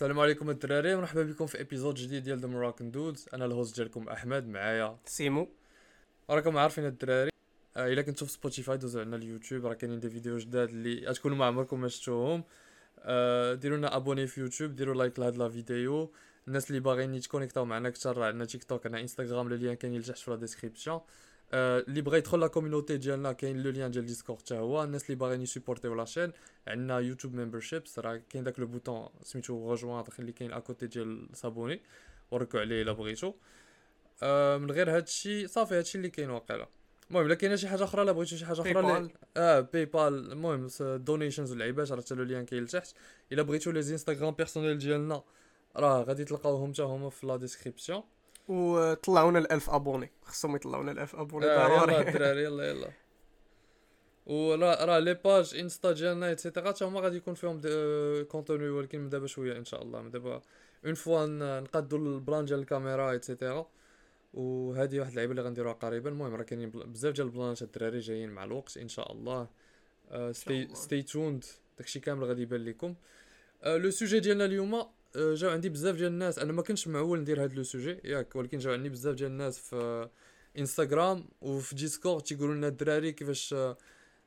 السلام عليكم الدراري مرحبا بكم في épisode جديد ديال The Moroccan Dudes أنا ال host ديالكم أحمد معايا سيمو. راكم عارفين الدراري. آه إلا كنتو في سبوتيفاي دوزو عندنا اليوتيوب. راه كاينين des vidéos جداد اللي غتكونوا ما عمركم ما شفتوهم. آه ديروا لنا abonner في يوتيوب ديروا like لهاد la vidéo. الناس اللي باغيين يت connect او معنا أكثر عندنا تيك توك عندنا انستغرام le lien كاين تحت في la description اللي بغى يدخل la community ديالنا كاين le lien ديال ديسكورد حتى هو. الناس اللي باغيين ي support يو la chaîne عندنا YouTube memberships راه كاين داك le bouton سميتو rejoindre اللي كاين à côté ديال s'abonner وركوا عليه إلا بغيتو. آه من غير هادشي صافي هادشي اللي كاين واقيلا. المهم إلا كاينة شي حاجة أخرى الا بغيتو شي حاجة أخرى Pal آه PayPal المهم donations واللعيبات راه حتى le lien كاين لتحت. إلا بغيتو les Instagram personnels ديالنا راه غادي تلقاوهم حتى هما في la description وطلعونا الألف abonnés. خصهم يطلعونا الألف abonnés آه يلا ضروري الدراري يلا يلا. وراه راه les pages Insta ديالنا et cetera حتى هما غادي يكون فيهم contenu ولكن من دابا شوية إن شاء الله. من دابا une fois نقادو ال plan ديال الكاميرا et cetera وهذه واحد اللعيبة اللي غنديروها قريبا. المهم راه كاينين بزاف ديال ال plan ات الدراري جايين مع الوقت إن شاء الله. stay. stay tuned داكشي كامل غادي يبان لكم. آه، le sujet ديالنا اليوم آه، جاو عندي بزاف ديال الناس. أنا ما كنتش معول ندير هاد le sujet ياك ولكن جاو عندي بزاف ديال الناس في انستغرام وفي ديسكورد تيقولوا لنا الدراري كيفاش آه،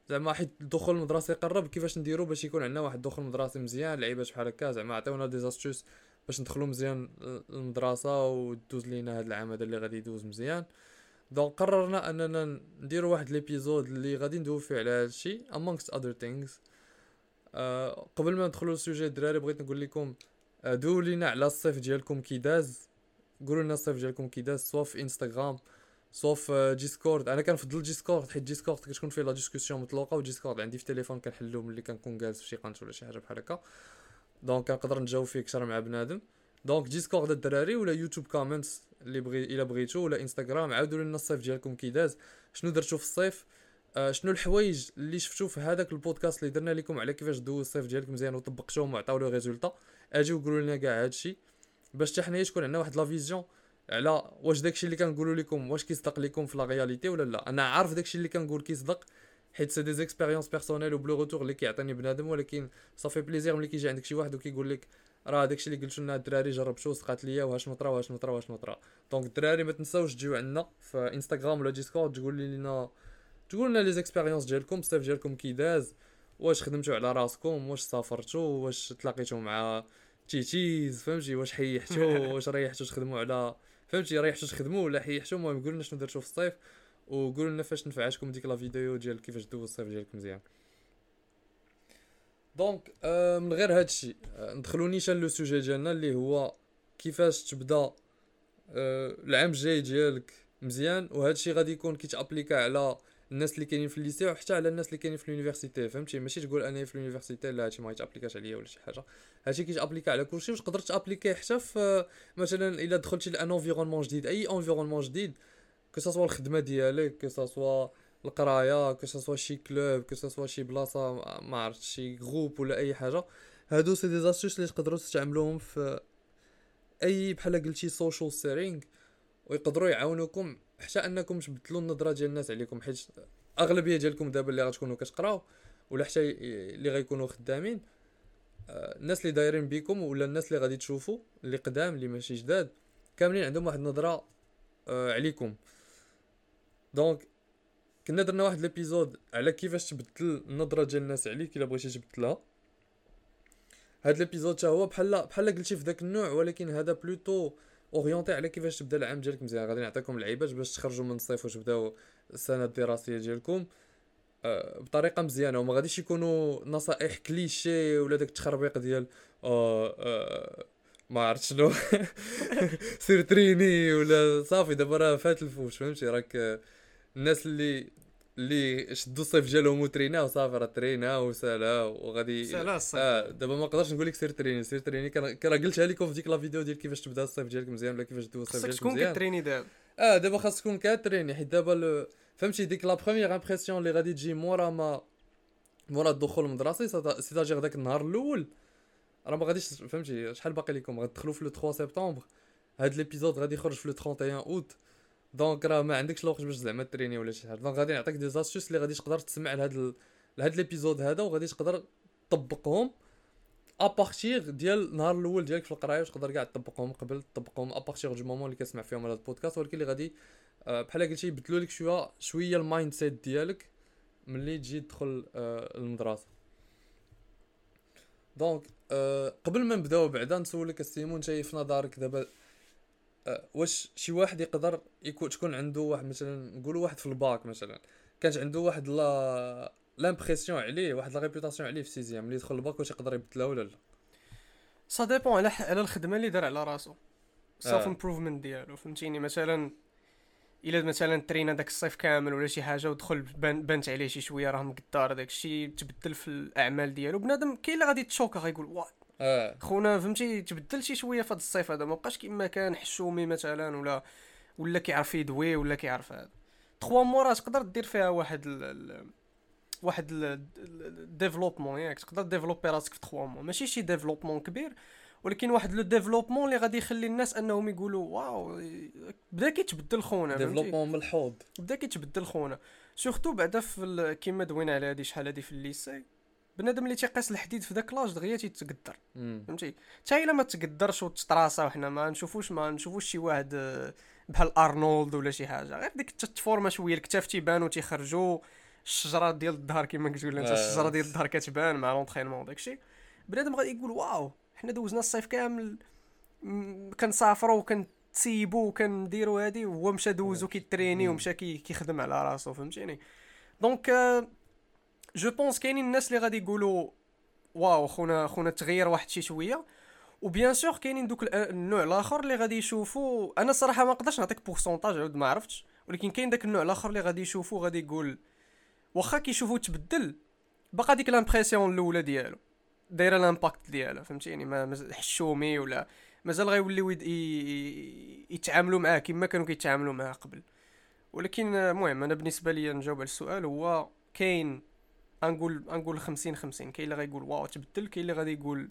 زعما حيت الدخول المدرسي قرب كيفاش نديرو باش يكون عندنا واحد الدخول مدرسي مزيان لعيبات بحال هكا زعما عطيونا des astuces باش ندخلو مزيان المدرسة ودوز لينا هاد العام هذا اللي غادي يدوز مزيان. donc قررنا أننا نديرو واحد l'épisode اللي غادي ندوي فيه على هادشي amongst other things. آه قبل ما ندخلو لل sujet الدراري بغيت نقول لكم آه دو لينا على الصيف ديالكم كي داز. قولوا لنا الصيف ديالكم كي داز soit في Instagram soit في Discord أنا كنفضل Discord حيت Discord كتكون فيه la discussion مطلوقه و Discord عندي في التليفون كنحلو ملي كنكون جالس في شي قنت ولا شي حاجة بحال هكا. donc كنقدر نجاوب فيه أكثر مع بنادم. donc Discord الدراري ولا YouTube comments اللي بغي إلا بغيتو ولا انستغرام عاودوا لنا الصيف ديالكم كي داز. شنو درتو في الصيف؟ آه شنو الحوايج اللي شفتو في هذاك البودكاست اللي درنا لكم على كيفاش دوز الصيف ديالك مزيان وطبقتوهم وعطاو le résultat؟ أجيو قولوا لنا كاع هادشي باش حتى حنايا تكون عندنا واحد la vision على واش داكشي اللي كنقولوا لكم واش كيصدق لكم في la réalité ولا لا. أنا عارف داكشي اللي كنقول كيصدق حيت c'est des expériences personnelles و plus le retour اللي كيعطيني بنادم ولكن صافي plaisir ملي كيجي عندك شي واحد وكيقول لك راه داكشي اللي قلتو لنا الدراري جربتو صدقات ليا وها شنو طرا وها شنو طرا وها شنو طرا donc الدراري ما تنساوش تجيو عندنا في انستغرام ولا Discord تقول لنا تقول لنا les expériences ديالكم الصيف ديالكم كي داز واش خدمتو على راسكم واش سافرتو واش تلاقيتو مع تيتيز فهمتي؟ واش حيحتو واش ريحتو تخدموا على فهمتي؟ ريحتو تخدموا ولا حيحتو المهم قولوا لنا شنو درتو في الصيف وقولوا لنا فاش نفعتكم ديك la vidéo ديال كيفاش دوز الصيف ديالك مزيان. donc آه من غير هادشي آه ندخلو نيشان le sujet ديالنا اللي هو كيفاش تبدا آه العام الجاي ديالك مزيان وهادشي غادي يكون كيتابليكا على الناس اللي كاينين في ال lycée وحتى على الناس اللي كاينين في ال université فهمتي؟ ماشي تقول أنا في ال université لا هادشي ما يتابليكاش عليا ولا شي حاجة. هادشي كيتابليكا على كلشي وتقدر تابليكي حتى في آه، مثلا إلا دخلتي لـ un environnement جديد. أي environnement جديد كو الخدمة ديالك كو القراية كو شي club كو شي بلاصة ما- ما عرفت شي groupe ولا أي حاجة. هادو c'est des astuces اللي تقدروا تستعملوهم في أي بحال قلتي social setting ويقدروا يعاونوكم حتى انكم تبدلوا النظرة ديال الناس عليكم حيت أغلبية ديالكم دابا اللي غتكونوا كتقراو ولا حتى اللي غيكونوا خدامين آه، الناس اللي دايرين بيكم ولا الناس اللي غادي تشوفوا اللي قدام اللي ماشي جداد كاملين عندهم واحد النظرة آه، عليكم. donc كنا درنا واحد l'épisode على كيفاش تبدل النظرة ديال الناس عليك إلا بغيتي تبدلها. هاد l'épisode حتى هو بحال بحال قلتي في داك النوع ولكن هذا plutôt orienté على كيفاش تبدا العام ديالك مزيان. غادي نعطيكم اللعيبات باش تخرجوا من الصيف وتبداو السنة الدراسية ديالكم. آه، بطريقة مزيانة. وما غاديش يكونوا نصائح كليشي ولا داك التخربيق ديال آه آه ما عرفت شنو. سير تريني ولا صافي. دابا راه فات الفوت. فهمتي؟ راك آه، الناس اللي اللي شدوا الصيف ديالهم وتريناو صافي راه تريناو وسالا وغادي سالا الصيف. آه دابا ما نقدرش نقول لك سير تريني سير تريني كان قلتها لكم في ديك la vidéo ديال كيفاش تبدا الصيف ديالك مزيان ولا كيفاش دوز الصيف ديالك تكون مزيان. كتريني دابا. آه دابا خاص تكون كاتريني حيت دابا فهمتي ديك la première impression اللي غادي تجي مورا ما مورا الدخول المدرسي c'est-à-dire داك النهار الأول. راه ما غاديش فهمتي شحال باقي لكم؟ غتدخلوا في le 3 سبتمبر. هاد l'épisode غادي يخرج في le 31 août. donc راه ما عندكش الوقت باش زعما تريني ولا شي حاجة donc غادي نعطيك des astuces اللي غادي تقدر تسمع لهاد. لهاد l'épisode هذا وغادي تقدر تطبقهم à partir ديال النهار الأول ديالك في القراية تقدر كاع تطبقهم قبل تطبقهم à partir du moment اللي كتسمع فيهم هذا البودكاست ولكن اللي غادي آه، بحال قلتي يبدلوا لك شوية شوية ال mindset ديالك ملي تجي تدخل آه، المدرسة donc آه، قبل ما نبداو بعدا نسولك السيمون انت في نظرك دابا آه، واش شي واحد يقدر يكون تكون عنده واحد مثلا نقولوا واحد في الباك مثلا. كانت عنده واحد لا l'impression عليه واحد la réputation عليه في sixième ملي يدخل الباك واش يقدر يبدلها ولا لا؟ ça dépend على على الخدمة اللي دار على راسو. self. improvement ديالو فهمتيني؟ مثلا إلا مثلا ترينا داك الصيف كامل ولا شي حاجة ودخل بان بانت عليه شي شوية راه مقدار داك الشيء تبدل في الأعمال ديالو. بنادم كاين اللي غادي تشوكا غيقول واه آه خونا فهمتي؟ تبدل شي شوية في هذا الصيف هذا. ما بقاش كيما كان حشومي مثلا ولا ولا كيعرف يدوي ولا كيعرف هذا 3 mois راه تقدر دير فيها واحد ال ال واحد ال développement ياك. تقدر ديفلوبي راسك في 3 mois ماشي شي développement كبير ولكن واحد le développement اللي غادي يخلي الناس أنهم يقولوا waouh بدا كيتبدل خونا développement من الحوض. بدا كيتبدل خونا. surtout بعدا في كيما دوينا على هادي شحال هادي في ال lycée. بنادم اللي تيقيس الحديد في داك l'âge دغيا تيتقدر. فهمتي حتى إلا ما تقدرش وتطراسا وحنا ما نشوفوش ما نشوفوش شي واحد آه، بحال أرنولد ولا شي حاجة غير ديك التفورما شوية الكتاف تيبانو تيخرجوا الشجرة ديال الظهر كما كتقول انت آه. الشجرة ديال الظهر كتبان مع l'entraînement وداكشي بنادم غادي يقول waouh حنا دوزنا الصيف كامل كنسافروا وكنتسيبوا وكنديروا هادي وهو مشى دوزو كيتريني مم. ومشى كي- كيخدم على راسو فهمتيني donc je pense كاينين الناس اللي غادي يقولوا waouh خونا خونا تغير واحد شي شوية. و bien sûr كاينين دوك ال- النوع الآخر اللي غادي يشوفوا. أنا صراحة ما نقدرش نعطيك pourcentage عاود ما عرفتش. ولكن كاين داك النوع الآخر اللي غادي يشوفوا غادي يقول واخا كيشوفوا تبدل باقا ديك l'impression الأولى ديالو دايرة ال impact ديالها. فهمتيني ما مز- حشومي ولا مازال غيوليو يتعاملوا معاه كما كانوا كيتعاملوا معاه قبل. ولكن آه، المهم أنا بالنسبة لي نجاوب على السؤال. هو كاين غنقول غنقول 50 50 كاين اللي غيقول waouh تبدل كاين اللي غادي يقول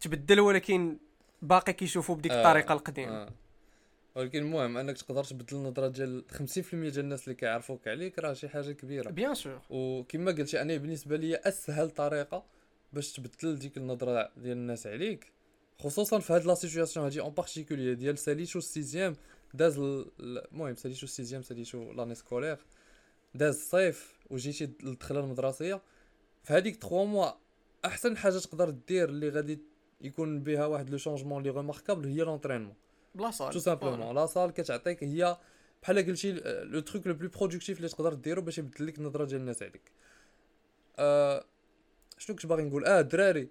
تبدل ولكن باقي كيشوفوا بديك آه، الطريقة القديمة. آه. ولكن المهم أنك تقدر تبدل النظرة ديال 50% ديال الناس اللي كيعرفوك عليك راه شي حاجة كبيرة. bien sûr وكما قلتي أنا بالنسبة لي أسهل طريقة باش تبدل ديك النظرة ديال الناس عليك خصوصا في هاد la situation هادي en particulier ديال ساليتو ال sixième داز ال- ال- المهم ساليتو ال sixième ساليتو l'année scolaire داز الصيف وجيتي للدخله المدرسيه في هذيك 3 mois احسن حاجة تقدر دير اللي غادي يكون بها واحد le changement اللي remarquable هي l'entraînement ب la salle tout simplement la salle كتعطيك هي بحال قلتي le truc le plus productif اللي تقدر ديرو باش يبدل لك النظرة ديال الناس عليك آه شنو كنت باغي نقول؟ آه الدراري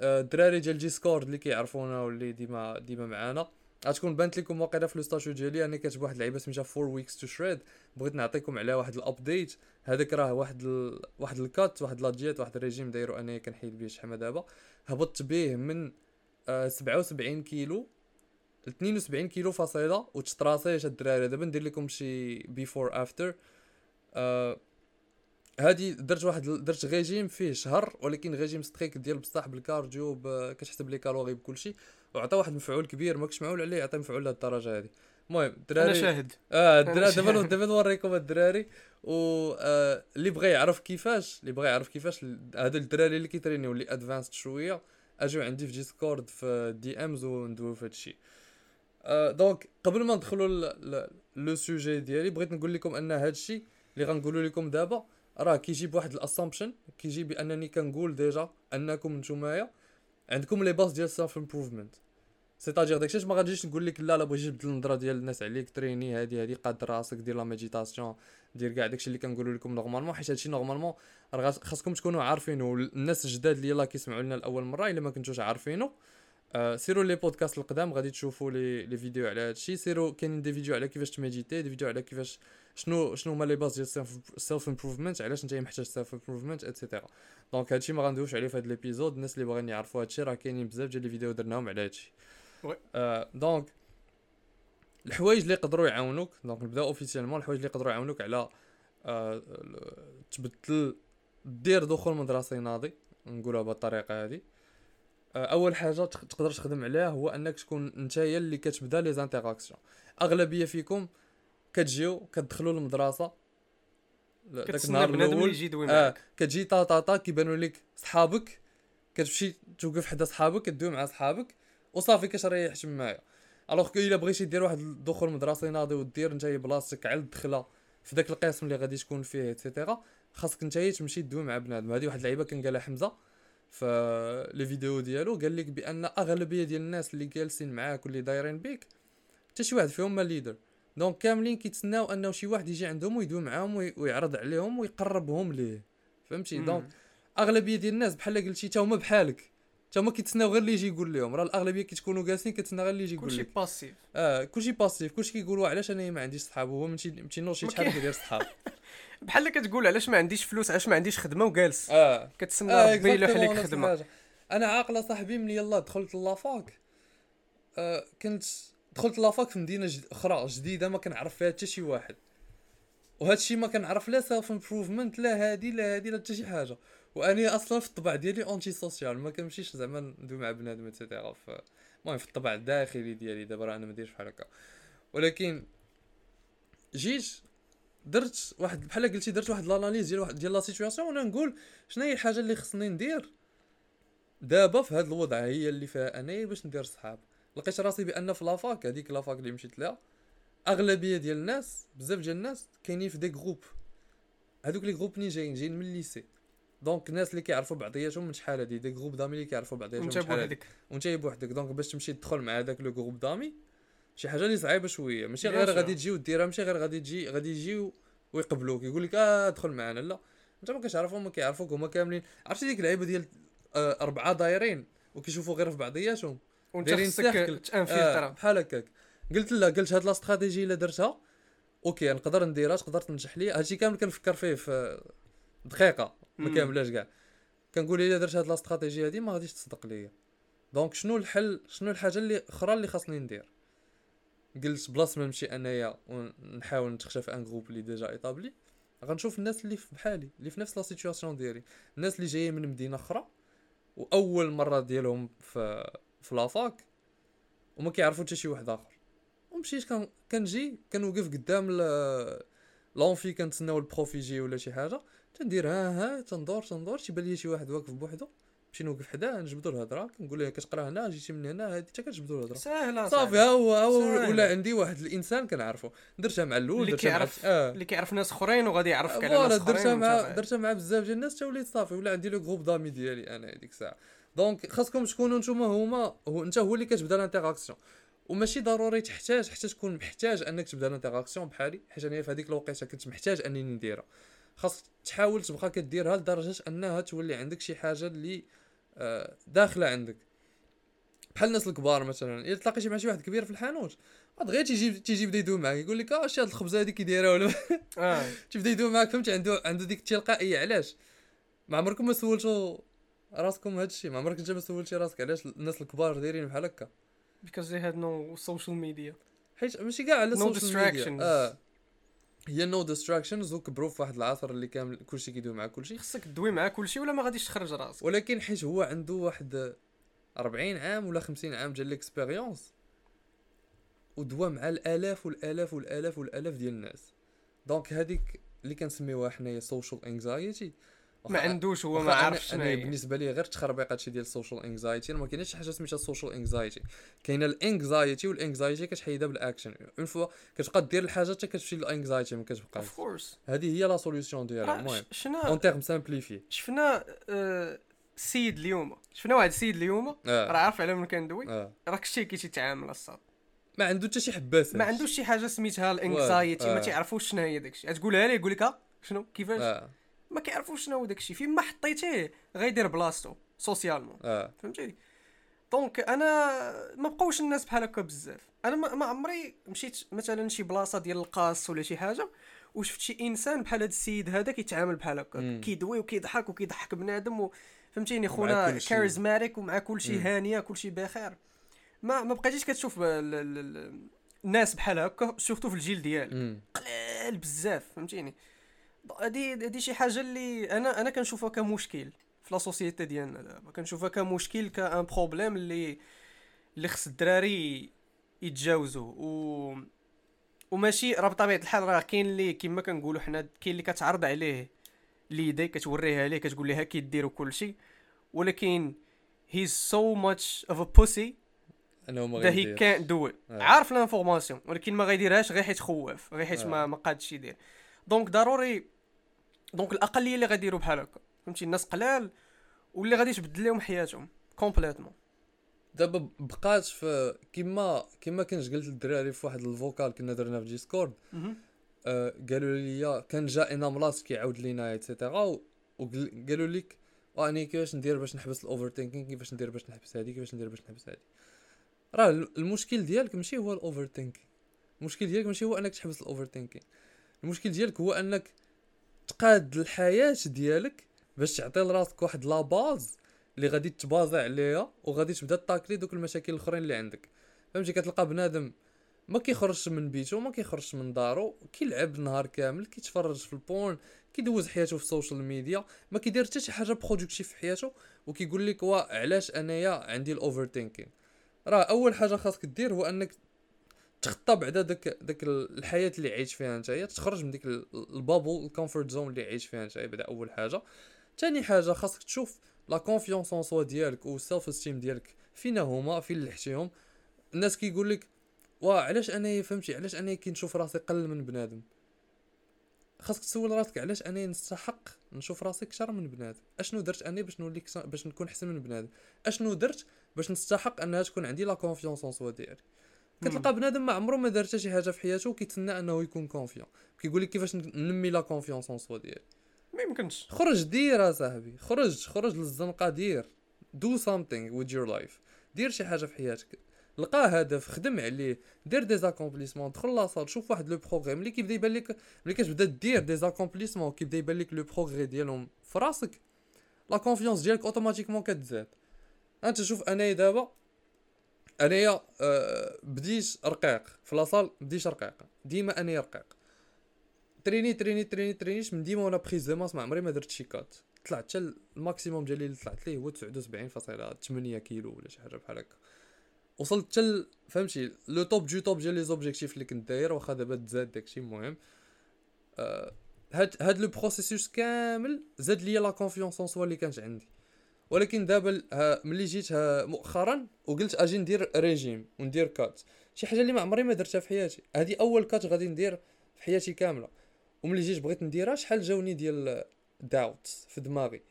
آه الدراري ديال Discord اللي كيعرفونا واللي ديما ديما معانا. غتكون بانت لكم واقيلا في le statut ديالي أنا كاتب واحد اللعيبة سميتها 4 weeks to shred بغيت نعطيكم عليها واحد ال update هذاك راه واحد ال... واحد ال cut واحد la diète واحد الريجيم. دايرو انايا كنحيد به شحال دابا. هبطت به من آه 77 كيلو 72 كيلو فاصله وتشطراسيش الدراري. دابا ندير لكم شي before after آه هادي درت واحد درت ريجيم فيه شهر ولكن ريجيم strict ديال بصح بال cardio كتحسب لي calories بكلشي. وعطى واحد المفعول كبير ما كنتش معول عليه عطى مفعول لهاد الدرجه هادي المهم أنا الدراري شاهد. آه الدراري دابا. دابا نوريكم الدراري. و آه، اللي بغى يعرف كيفاش اللي بغى يعرف كيفاش هادو الدراري اللي كيترينيو اللي advanced شوية أجيو عندي في Discord في DMs وندويو في هادشي. آه، donc قبل ما ندخلوا le sujet ديالي بغيت نقول لكم أن هادشي اللي غنقولوا لكم دابا راه كيجي بواحد ال assumption كيجي بأنني كنقول déjà أنكم نتومايا عندكم les bases ديال self improvement c'est-à-dire داكشي ما غاديش نقول لك لا لا بغيتي تبدل النظرة ديال الناس عليك تريني هادي هادي قاد راسك دير la méditation دير كاع داكشي اللي كنقولوا لكم normalement حيت هادشي normalement راه خاصكم تكونوا عارفينه الناس الجداد اللي يلاه كيسمعوا لنا لأول مرة إلا ما كنتوش عارفينه آه سيروا les podcasts القدام غادي تشوفوا les les vidéos على هادشي سيروا كاينين des vidéos على كيفاش تميديتي des vidéos على كيفاش شنو شنو هما les bases ديال self improvement علاش انت محتاج self improvement et cetera donc هادشي ما غندويوش عليه في هاد l'épisode الناس اللي باغيين يعرفوا هادشي راه كاينين بزاف ديال les vidéos درناهم على هادشي. آه donc الحوايج اللي يقدروا يعاونوك donc نبداو officiellement الحوايج اللي يقدروا يعاونوك على آه تبدل دير دخول مدرسي ناضي نقولها بهاد الطريقة هادي آه، اول حاجة تق- تقدر تخدم عليها هو انك تكون نتايا اللي كتبدا les interactions اغلبيه فيكم كتجيو كتدخلوا للمدرسه ل- داك النهار الأول يجي معاك كتجي طا طا طا كيبانوا لك صحابك كتمشي توقف حدا صحابك كدوي مع صحابك وصافي كتريح تمايا alors que إلا بغيتي دير واحد الدخول مدرسي ناضي ودير نتايا بلاصتك على الدخله في داك القسم اللي غادي تكون فيه et cetera خاصك نتايا تمشي دوي مع بنادم. هذه واحد اللعيبة كان قالها حمزة في les vidéos ديالو قال لك بأن أغلبية ديال الناس اللي جالسين معاك واللي دايرين بيك حتى شي واحد فيهم ما leader donc كاملين كيتسناو أنه شي واحد يجي عندهم ويدوي معاهم وي- ويعرض عليهم ويقربهم ليه. فهمتي؟ donc. أغلبية ديال الناس بحال قلتي تا هما بحالك. هما كيتسناو غير اللي يجي يقول لهم. راه الأغلبية كتكونوا جالسين كتسنى غير اللي يجي يقول كلشي passif آه كلشي passif كلشي كيقولوا علاش أنا ما عنديش صحاب؟ وهو ماشي ماشي نوض شي شحال كيدير صحاب؟ بحال كتقول علاش ما عنديش فلوس علاش ما عنديش خدمة وجالس. آه. كتسنى آه ربي يلوح نفس خدمة. أنا عاقلة صاحبي ملي يلا دخلت la fac. آه كنت دخلت la fac في مدينة جد... أخرى جديدة ما كنعرف فيها حتى شي واحد. وهذا الشيء ما كنعرف لا self improvement لا هادي لا هادي لا حتى شي حاجة. واني أصلا في الطبع ديالي antisocial ما كنمشيش زعما ندوي مع بنادم et cetera المهم في الطبع الداخلي ديالي دابا راه أنا ما دايرش بحال هكا. ولكن جيت درت واحد بحال قلتي درت واحد l'analyse ديال واحد ديال la situation وأنا نقول شنو هي الحاجة اللي خصني ندير دابا في هذا الوضع؟ هي اللي فيها انايا باش ندير صحاب. لقيت راسي بأن في la fac هذيك la fac اللي مشيت لها أغلبية ديال الناس بزاف ديال الناس كاينين في des groupes هذوك les groupes منين جايين؟ جايين من ال lycée donc الناس اللي كيعرفوا بعضياتهم من شحال هادي؟ des groupes d'amis اللي كيعرفوا بعضياتهم وانت بوحدك. وانت بوحدك. donc باش تمشي تدخل مع هذاك le groupe d'amis شي حاجة اللي صعيبة شوية. ماشي غير. غادي تجي وديرها ماشي غير غادي تجي غادي يجيو ويقبلوك. يقول لك آه دخل معنا لا. انت ما كتعرفهم ما كيعرفوك هما كاملين. عرفتي ديك اللعيبة ديال آه أربعة دايرين وكيشوفوا غير في بعضياتهم؟ وانت دايرين خصك تانفلترا بحال هكاك. قلت لا قلت هاد la stratégie إلا درتها okay نقدر نديرها تقدر تنجح لي هادشي كامل كنفكر فيه في دقيقة. ما. كاملاش كاع. كنقول الا درت هاد la stratégie هادي ما غاديش تصدق ليا. donc شنو الحل شنو الحاجة اللي أخرى اللي خاصني ندير؟ قلت بلاص ما نمشي أنايا ونحاول نتخشى في un groupe اللي déjà établi. غنشوف الناس اللي في بحالي اللي في نفس la situation ديالي. الناس اللي جايين من مدينة أخرى وأول مرة ديالهم في في la fac وما كيعرفوا حتى شي واحد آخر. ومشيت كان كنجي كنوقف قدام l'amphi كنتسناو ال prof يجي ولا شي حاجة. تندير ها ها تندور تندور تيبان لي شي واحد واقف بوحدو. نمشي نوقف حداه نجبدو الهضرة. كنقول له كتقرا هنا؟ جيتي من هنا. هادي حتى كتجبدو الهضرة. ساهله صافي ها هو ها هو. ولا عندي واحد الإنسان كنعرفو. درتها مع الأول اللي كيعرف آه. اللي كيعرف ناس أخرين وغادي يعرفك على ناس اخرين درتها مع درتها مع بزاف ديال الناس. حتى وليت صافي ولا عندي le groupe d'amis ديالي أنا هذيك الساعة. donc خاصكم تكونوا نتوما هما هو أنت هو اللي كتبدا ال interaction وماشي ضروري تحتاج حتى تكون محتاج أنك تبدا ال interaction بحالي حيت أنا في هذيك الوقيتة كنت محتاج أنني نديرها. خاصك تحاول تبقى كديرها لدرجة أنها تولي عندك شي حاجة اللي آه، داخلة عندك. بحال الناس الكبار مثلا إلا تلاقيتي مع شي واحد كبير في الحانوت دغيا تيجي تيجي يبدا يدوي معاك يقول لك آه شي هاد الخبزة هادي كي دايره ولا آه. تبدا يدوي معاك فهمتي عنده عنده ديك التلقائية علاش؟ ما عمركم ما سولتوا راسكم هاد الشيء ما عمرك انت ما سولتي راسك علاش الناس الكبار دايرين بحال هكا؟ Because they had no social media. حيت ماشي كاع على No ال social media distractions. آه هي no distractions وكبروا في واحد العصر اللي كامل كلشي كيدوي مع كلشي. خصك تدوي مع كلشي ولا ما غاديش تخرج راسك؟ ولكن حيت هو عنده واحد 40 عام ولا 50 عام ديال l'expérience ودوا مع الآلاف والآلاف والآلاف والآلاف ديال الناس. donc هذيك اللي كنسميوها حنايا social anxiety ما عندوش هو ما عارفش شنو أنا بالنسبة لي غير تخربيق هادشي ديال ال social anxiety ما كاينش شي حاجة سميتها ال social anxiety كاينة ال anxiety وال anxiety كتحيدها بال action une fois كتبقى دير الحاجة حتى كتمشي لل anxiety ما كتبقاش. of course هذه هي la solution ديالها. المهم شفنا en termes simplifiés شفنا آه، السيد اليوم. شفنا واحد السيد اليوم؟ راه آه عارف على من كندوي. آه. راك شتي كي تيتعامل الصاط. ما عنده حتى شي حباسة. ما عندوش شي حاجة سميتها ال anxiety ما آه. تعرفوش شنو هي داكشي. تقولها ليه يقول لك شنو؟ كيفاش؟ ما كيعرفوش شنو هو داكشي فين ما حطيتيه غيدير بلاصتو socialement. آه. فهمتي؟ donc أنا ما بقاوش الناس بحال هكا بزاف. أنا ما عمري مشيت مثلا شي بلاصة ديال القاص ولا شي حاجة وشفت شي إنسان بحال هذا السيد هذا كيتعامل بحال هكا. كيدوي وكيضحك وكيضحك بنادم و... فهمتيني خونا كلشي. charismatique ومع كل شيء مم. هانية كل شيء بخير. ما ما بقيتيش كتشوف ال- ال- ال- الناس بحال هكا surtout في الجيل ديالي قليل بزاف فهمتيني؟ هادي هادي شي حاجة اللي أنا أنا كنشوفها كمشكل في la société ديالنا دابا. كنشوفها كمشكل ك un problème اللي اللي خص الدراري يتجاوزوه و وماشي راه بطبيعة الحال راه كاين اللي كما كنقولوا حنا كاين اللي كتعرض عليه l'idée كتوريها ليه كتقول ليه ها كيدير وكل شيء ولكن he's so much of a pussy انه ما that he غيدير can't do it. آه. عارف ال information ولكن ما غيديرهاش غير حيت خواف غير حيت آه. ما ما قادش يدير. donc ضروري donc الاقليه اللي غيديروا بحال هكا. فهمتي؟ الناس قلال واللي غادي تبدل لهم حياتهم complètement دابا بقات في كيما كيما كنت قلت للدراري في واحد ال vocal كنا درنا في Discord آه قالوا لي كان جا اناملاس كيعاود لينا et cetera وقالوا لك واني كيفاش ندير باش نحبس ال overthinking كيفاش ندير باش نحبس هادي كيفاش ندير باش نحبس هادي. راه المشكل ديالك ماشي هو ال overthinking المشكل ديالك ماشي هو أنك تحبس ال overthinking المشكل ديالك هو أنك تقاد الحياة ديالك باش تعطي لراسك واحد la base اللي غادي تبازا عليها وغادي تبدا تاكلي دوك المشاكل الاخرين اللي عندك. فهمتي؟ كتلقى بنادم ما كيخرجش من بيتو ما كيخرجش من دارو كيلعب النهار كامل كيتفرج في ال porn كيدوز حياته في ال social media ما كيدير حتى شي حاجة productive في حياته وكيقول لك وا علاش أنايا عندي ال overthinking راه أول حاجة خاصك دير هو أنك تخطى بعدا داك داك الحياة اللي عايش فيها نتايا تخرج من ديك ال bubble ال comfort zone اللي عايش فيها نتايا بعدا أول حاجة. ثاني حاجة خاصك تشوف la confiance en soi ديالك وال self-esteem ديالك فينا هما فين لحتيهم الناس كيقول لك وا علاش أنايا فهمتي؟ علاش أنايا كنشوف راسي قل من بنادم؟ خاصك تسول راسك علاش أنايا نستحق نشوف راسي أكثر من بنادم؟ أشنو درت أنا باش نولي باش نكون أحسن من بنادم؟ أشنو درت باش نستحق أنها تكون عندي la confiance en soi ديالي؟ كتلقى بنادم ما عمره ما دار حتى شي حاجة في حياته وكيتسنى أنه يكون confiant كيقول لك كيفاش ننمي la confiance en soi ديالي. ما يمكنش. خرج دير اصاحبي خرج خرج للزنقة دير. do something with your life. دير شي حاجة في حياتك. لقى هدف خدم عليه. دير des accomplissements دخل la salle شوف واحد le progrès ملي كيبدا يبان لك ملي كتبدا دير des accomplissements كيبدا يبان لك le progrès ديالهم في راسك la confiance ديالك automatiquement كتزاد. أنت شوف أنايا دابا أنايا آه بديت رقيق في la salle بديت رقيق ديما أنايا رقيق تريني تريني تريني ترينيش من ديما وأنا prise de masse ما عمري ما درت شي cut. طلعت حتى ال maximum ديالي اللي طلعت ليه هو 79.8 كيلو ولا شي حاجة بحال هكا. وصلت حتى فهمتي le top du top ديال les objectifs اللي كنت داير واخا دابا تزاد داكشي المهم. آه، هاد هاد le processus كامل زاد ليا la confiance en soi اللي كانت عندي. ولكن دابا ملي جيت مؤخرا وقلت أجي ندير ريجيم وندير cut. شي حاجة اللي ما عمري ما درتها في حياتي. هذه أول cut غادي ندير في حياتي كاملة. وملي جيت بغيت نديرها شحال جاوني ديال داوت في دماغي.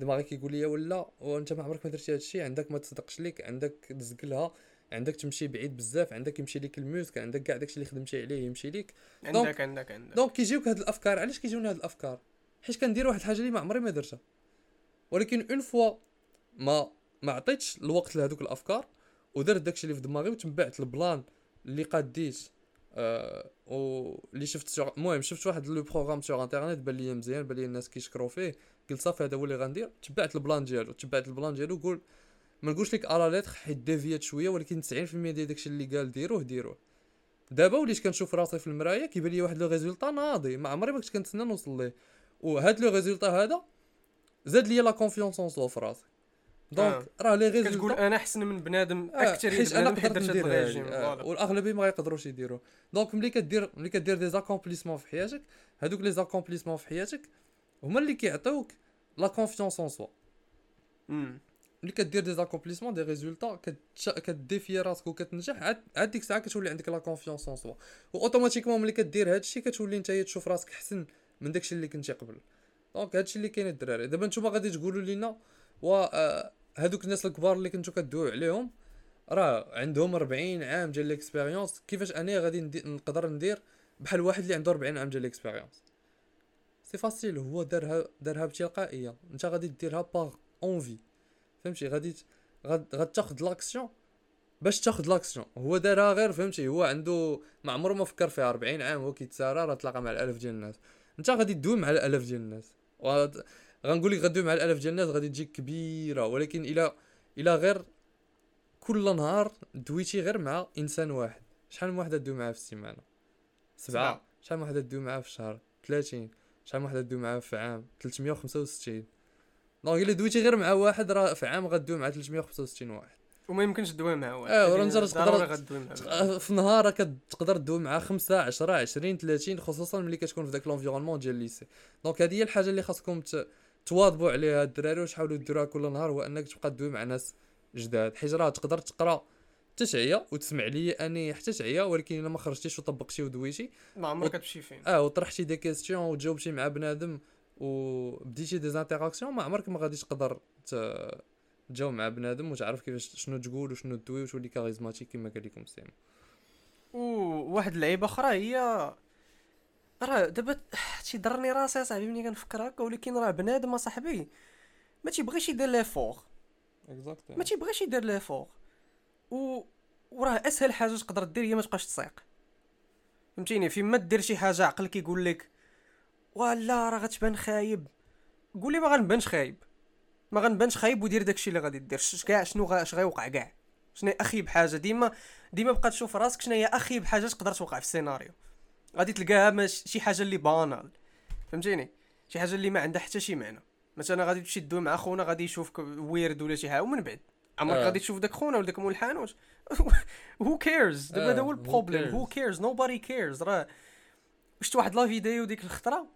دماغي كيقول لي ولا وأنت ما عمرك ما درتي هذا الشيء. عندك ما تصدقش ليك عندك تزقلها. عندك تمشي بعيد بزاف. عندك يمشي ليك ال muscle. عندك كاع داكشي اللي خدمتي عليه يمشي ليك. عندك عندك عندك. donc كيجيوك هاد الأفكار. علاش كيجيوني هاد الأفكار؟ حيت كندير واحد الحاجة اللي ما عمري ما درتها. ولكن une fois ما ما عطيتش الوقت لهذوك الافكار ودرت داكشي اللي في دماغي وتبعت ال plan اللي قاديت آه واللي شفت المهم شفت واحد le programme sur internet بان لي مزيان بان لي الناس كيشكروا فيه. قلت صافي هذا هو اللي غندير. تبعت ال plan ديالو. تبعت ال plan ديالو قول ما نقولش لك à la lettre حيت ديفيات شوية ولكن 90% ديال داكشي اللي قال ديروه ديروه. دابا وليت كنشوف راسي في المراية كيبان لي واحد le résultat ناضي. ما عمري ما كنت كنتسنى نوصل ليه. وهاد le résultat هذا زاد لي la confiance en soi في راسي donc راه لي كتقول résultat أنا أحسن من بنادم آه، أكثر حيت أنا قدرت ندير آه،. والأغلبية ما يقدروش يديروا. donc ملي كدير ملي كدير des accomplissements في حياتك هادوك les accomplissements في حياتك هما اللي كيعطيوك la confiance en soi. ملي كدير des accomplissements des résultats كديفي راسك وكتنجح عاد عاد ديك الساعة كتولي عندك la confiance en soi و automatiquement ملي كدير هادشي كتولي نتايا تشوف راسك أحسن من داكشي اللي كنتي قبل. donc هادشي اللي كاين الدراري. دابا نتوما غادي تقولوا لينا و آه، هادوك الناس الكبار اللي كنتو كدويو عليهم راه عندهم 40 عام ديال l'expérience كيفاش أنا غادي نقدر ندير بحال واحد اللي عنده 40 عام ديال l'expérience c'est facile هو دارها دارها بتلقائية. أنت غادي ديرها par envie فهمتي؟ غادي ت- غاد غاد تاخد l'action باش تاخد l'action هو دارها غير فهمتي؟ هو عنده ما عمره ما فكر فيها. 40 عام هو كيتسارى راه تلاقى مع الألف ديال الناس. أنت غادي تدوي مع الألف ديال الناس. غنقول لك غدوي مع الألف ديال الناس غادي تجيك كبيرة. ولكن إلى إلى غير كل نهار دويتي غير مع إنسان واحد. شحال من واحد دوي معاه في السيمانة؟ سبعة. سبعة. شحال من واحد دوي معاه في الشهر؟ 30 شحال من واحد دوي معاه في عام؟ 365 donc إلا دويتي غير مع واحد راه في عام غدوي مع 365 واحد. وما يمكنش تدوي معاه واحد. آه، انت راه تقدر- معاه في نهار كتقدر تدوي مع 5 10 20 30 خصوصا ملي كتكون في داك l'environnement ديال ال lycée donc هذه هي الحاجة اللي خاصكم تواظبوا عليها الدراري واش حاولوا ديروها كل نهار هو انك تبقى دوي مع ناس جداد. حيت راه تقدر تقرا حتى تعيا وتسمع لي أني حتى تعيا ولكن إلا ما خرجتيش وطبقتي ودويتي. ما عمرك كتمشي فين آه وطرحتي des questions وجاوبتي مع بنادم وبديتي des interactions ما عمرك ما غاديش تقدر تجاوب مع بنادم وتعرف كيفاش شنو تقول وشنو دوي وتولي charismatique كما قال لكم سيم وواحد اللعيبة أخرى هي راه دابا تيضرني راسي اصاحبي ملي كنفكر هكا ولكن راه بنادم اصاحبي ما تيبغيش يدير l'effort. ما تيبغيش يدير l'effort. و وراه أسهل حاجة تقدر دير هي ما تبقاش تسيق. فهمتيني؟ فين ما دير شي حاجة عقلك كيقول لك ولا راه غتبان خايب. قول لي ما غنبانش خايب. ما غنبانش خايب ودير داكشي اللي غادي دير. كاع شنو اش غيوقع كاع. شنو هي اخيب حاجة ديما ديما بقى تشوف راسك شنو هي اخيب حاجة تقدر توقع في السيناريو. غادي تلقاها شي حاجة اللي banale. فهمتيني؟ شي حاجة اللي ما عندها حتى شي معنى. مثلا غادي تمشي دوي مع خونا غادي يشوفك ويرد ولا شي حاجة ومن بعد. عمرك آه. غادي تشوف داك خونا ولا داك مول الحانوت who cares دابا هذا هو ال problème who cares nobody cares راه شفت واحد la vidéo ديك الخطرة؟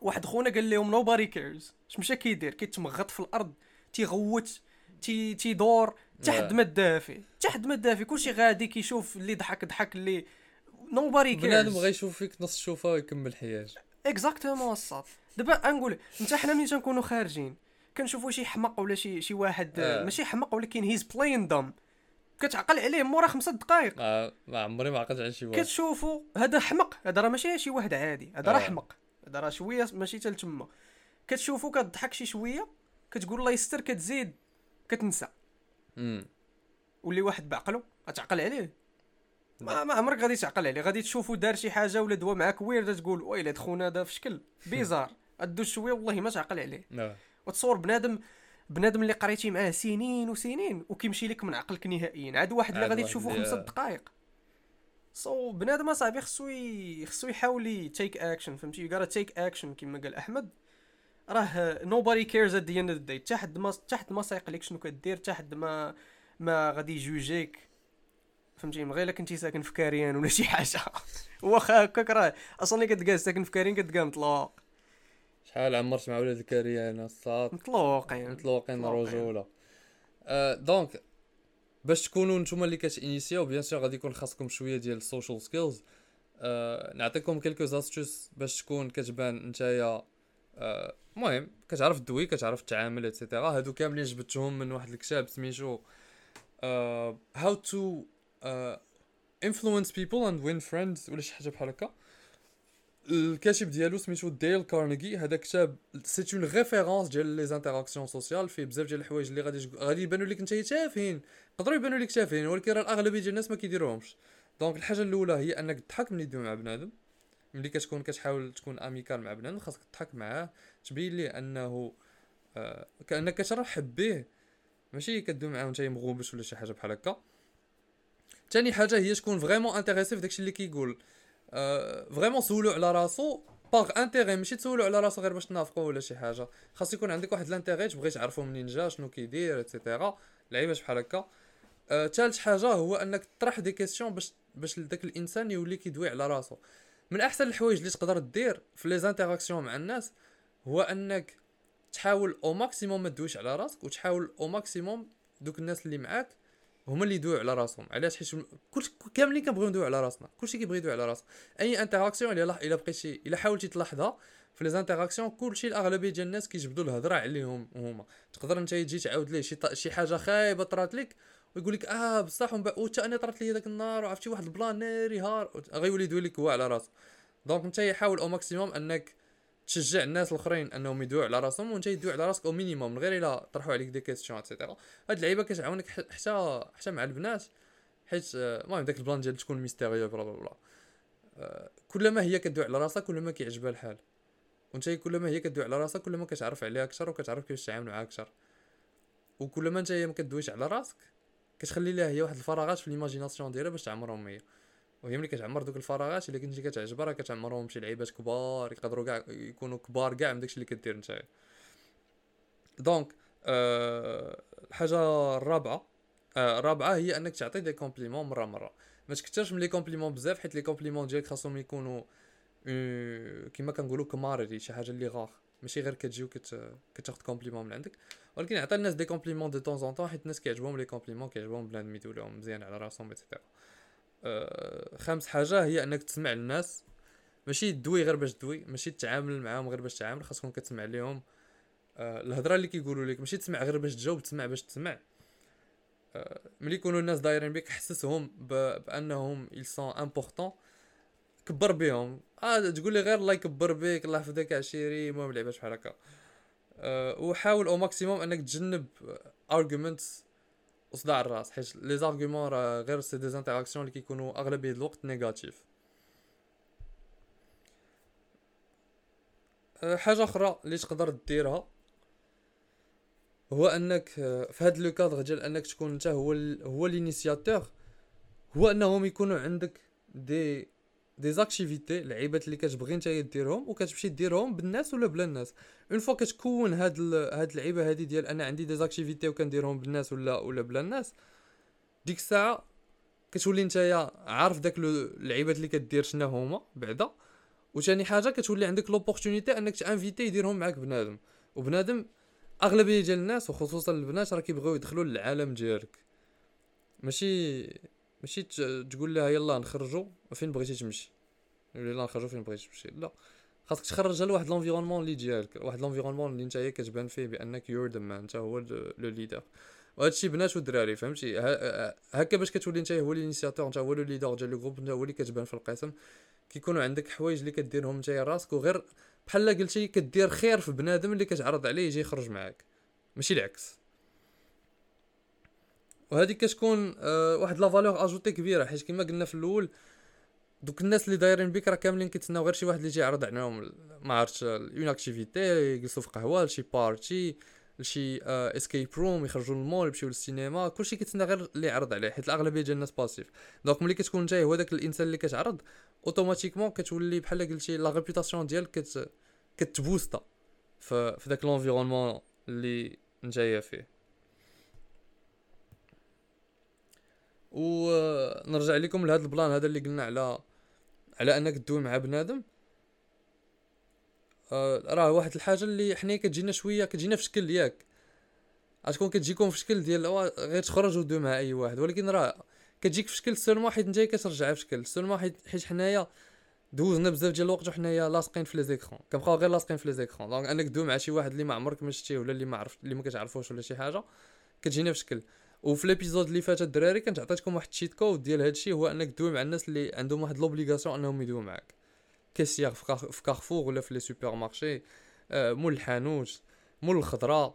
واحد خونا قال لهم nobody cares اش مشى كيدير كيتمغط في الأرض تيغوت تي تيدور تحت ما دافي. تحت ما دافي. كلشي غادي كيشوف اللي ضحك ضحك اللي nobody cares بنادم بغى يشوف فيك نص الشوفه ويكمل حياته. exactement الصاط دابا نقول انت حنا ملي تنكونوا خارجين كنشوفوا شي حمق ولا شي شي واحد آه. ماشي حمق ولكن he's playing dumb كتعقل عليه مورا خمسة دقائق آه ما عمري ما عقلت على شي واحد. كتشوفوا هذا حمق هذا راه ماشي شي واحد عادي هذا راه آه. حمق. راه شوية ماشي حتى لتما. كتشوفو كضحك شي شوية كتقول الله يستر كتزيد كتنسى. ولي واحد بعقلو غتعقل عليه. ما ما عمرك غادي تعقل عليه. غادي تشوفو دار شي حاجة ولا دوا معاك ويرد تقول ويلي خونا هذا في شكل بيزار. ادوز شوية والله ما تعقل عليه. وتصور بنادم بنادم اللي قريتي معاه سنين وسنين وكيمشي لك من عقلك نهائيا. عاد واحد اللي غادي تشوفو خمسة دقائق so so, بنادم اصاحبي خصو خصو يحاول take action فهمتي؟ you take action كما قال أحمد. راه nobody cares at the end of the حتى حد ما حتى حد ما سايق لك شنو كدير حتى حد ما ما غادي يجوجيك. فهمتي؟ من غير كنتي ساكن في كاريان ولا شي حاجة. واخا هكاك راه أصلا اللي كتلقى ساكن في كاريان كتلقى مطلوق. شحال عمرت مع ولاد الكاريان؟ الصاط مطلوقين مطلوقين. رجولة. أه donc باش تكونوا نتوما اللي كتإنيسيو bien sûr غادي يكون خاصكم شوية ديال ال social skills أه نعطيكم quelques astuces باش تكون كتبان نتايا. المهم أه كتعرف دوي كتعرف تعامل et cetera هادو كاملين جبتهم من واحد الكتاب سميتو how to influence people and win friends ولا شي حاجة بحال هكا؟ الكاتب ديالو سميتو Dale Carnegie. هذا كتاب c'est une référence ديال les interactions sociales فيه بزاف ديال الحوايج اللي غادي غادي يبانوا لك نتايا تافهين. يقدروا يبانوا لك تافهين ولكن راه الأغلبية ديال الناس ما كيديروهمش. donc الحاجة الأولى هي أنك تضحك ملي تدوي مع بنادم. ملي كتكون كتحاول تكون amical مع بنادم خاصك تضحك معاه. تبين ليه أنه آه كأنك كترحب به. ماشي كدوي معاه وانت مغوبش ولا شي حاجة بحال هكا. ثاني حاجة هي تكون vraiment intéressé في داكشي اللي كيقول. vraiment سولو على راسو par intérêt ماشي تسولو على راسو غير باش تنافقو ولا شي حاجة. خاص يكون عندك واحد l'intérêt تبغي تعرفو منين جا شنو كيدير et cetera لعيبات بحال هكا. ثالث حاجة هو أنك تطرح des questions باش باش داك الإنسان يولي كيدوي على راسو. من أحسن الحوايج اللي تقدر دير في les interactions مع الناس هو أنك تحاول au maximum ما تدويش على راسك وتحاول au maximum دوك الناس اللي معاك هما اللي يدويو على راسهم. علاش؟ حيت كل كاملين كنبغيو ندويو على راسنا. كلشي كيبغي يدوي على راسو أي interaction إلا إلا بقيتي إلا حاولتي تلاحظها في les interactions كلشي الأغلبية ديال الناس كيجبدوا الهضره عليهم هما. تقدر أنت تجي تعاود ليه شي شي حاجة خايبة طرات لك ويقول لك آه بصح وحتى أنا طرات لي داك النهار وعرفتي واحد ال plan ناري هار. غيولي يدوي لك هو على راسو donc أنت حاول au maximum أنك تشجع الناس الاخرين انهم يدويو على راسهم وانت يدوي على راسك au minimum من غير إلا طرحوا عليك des questions et cetera هاد اللعيبة كتعاونك حتى حتى مع البنات حيت المهم داك البلان ديال تكون mystérieux بلا بلا بلا. كلما هي كدوي على راسها كلما كيعجبها الحال. وانت كلما هي كدوي على راسها كلما كتعرف عليها أكثر وكتعرف كيفاش تعامل معاها أكثر. وكلما انت ما كدويش على راسك كتخلي لها هي واحد الفراغات في l'imagination ديالها باش تعمرهم هي. وهي ملي كتعمر دوك الفراغات اللي كنتي كتعجبها راه كتعمرهم شي لعيبات كبار يقدروا كاع يكونوا كبار كاع من داكشي اللي كدير نتايا. donc أه الحاجة الرابعة أه الرابعة هي أنك تعطي des compliments مرة مرة. ما تكثرش من les compliments بزاف حيت les compliments ديالك خاصهم يكونوا أه كيما كنقولوا comme à dire شي حاجة اللي غاخ ماشي غير كتجي وكت كتاخد compliment من عندك. ولكن عطي الناس des compliments de temps en temps حيت الناس كيعجبهم les compliments كيعجبهم بنادم يدوي لهم مزيان على راسهم et cetera خامس حاجة هي أنك تسمع الناس ماشي دوي غير باش دوي ماشي تتعامل معاهم غير باش تعامل خاصكم كتسمع ليهم. أه الهضرة اللي كيقولوا لك ماشي تسمع غير باش تجاوب تسمع باش تسمع. أه ملي يكونوا الناس دايرين بك حسسهم بأنهم ils sont importants كبر بهم. آه تقول لي غير الله يكبر بك الله يحفظك عشيري المهم لعبات بحال هكا. أه وحاول au maximum أنك تجنب arguments وصداع الرأس حيت les arguments راه غير c'est des interactions اللي كيكونوا أغلبية الوقت négatives أه حاجة أخرى اللي تقدر ديرها هو أنك في هذا le cadre ديال أنك تكون أنت هو هو l'initiateur هو أنهم يكونوا عندك des des activités لعيبات اللي كتبغي نتايا ديرهم وكتمشي ديرهم بالناس ولا بلا الناس. une fois كتكون هاد هاد اللعيبه هادي ديال أنا عندي des activités وكنديرهم بالناس ولا ولا بلا الناس ديك الساعة كتولي نتايا عارف داك اللعيبات اللي كدير شنو هما بعدا وثاني حاجة كتولي عندك l'opportunité أنك ت invité يديرهم معاك بنادم. وبنادم أغلبية ديال الناس وخصوصا البنات راه كيبغيو يدخلوا للعالم ديالك. ماشي ماشي تقول لها يلا نخرجوا فين بغيتي تمشي؟ يلا نخرجوا فين بغيتي تمشي. لا. خاصك تخرجها لواحد l'environnement اللي ديالك. واحد l'environnement اللي نتايا كتبان فيه بأنك you're the man انت هو le leader وهذا الشيء بنات ودراري فهمتي؟ هكا باش كتولي انت هو ال initiateur انت هو le leader ديال le groupe انت هو اللي كتبان في القسم. كيكونوا عندك حوايج اللي كديرهم نتايا راسك. وغير بحال قلتي كدير خير في بنادم اللي كتعرض عليه يجي يخرج معاك. ماشي العكس. وهذه كتكون آه واحد la valeur ajoutée كبيرة حيت كما قلنا في الأول دوك الناس اللي دايرين بك راه كاملين كيتسناو غير شي واحد اللي يجي يعرض عليهم ما عرفتش une activité يجلسوا في قهوة لشي party لشي escape room يخرجوا للمول يمشيو للسينما كلشي كيتسنى غير اللي يعرض عليه حيت الأغلبية ديال الناس passive donc ملي كتكون نتايا هو داك الإنسان اللي كتعرض automatiquement كتولي بحال قلتي la réputation ديالك كت كت boosta في داك l'environnement اللي نتايا فيه. ونرجع لكم لهذا البلان هذا اللي قلنا على على أنك تدوي مع بنادم. آه راه واحد الحاجة اللي حنا كتجينا شوية كتجينا في شكل ياك. غتكون كتجيكم في شكل ديال غير تخرج ودوي مع أي واحد. ولكن راه كتجيك في شكل seulement حيت نتايا كترجعها في شكل seulement حيت حيت حنايا دوزنا بزاف ديال الوقت وحنايا لاصقين في les écrans. كنبقاو غير لاصقين في les écrans. donc أنك تدوي مع شي واحد اللي ما عمرك ما شتيه ولا اللي ما عرفت اللي ما كتعرفوش ولا شي حاجة كتجينا في شكل. وفي l'épisode اللي فات الدراري كنت عطيتكم واحد ال cheat code ديال هادشي هو أنك تدوي مع الناس اللي عندهم واحد l'obligation أنهم يدويو معاك. caissière في كارفور ولا في les supermarchés آه مول الحانوت مول الخضرة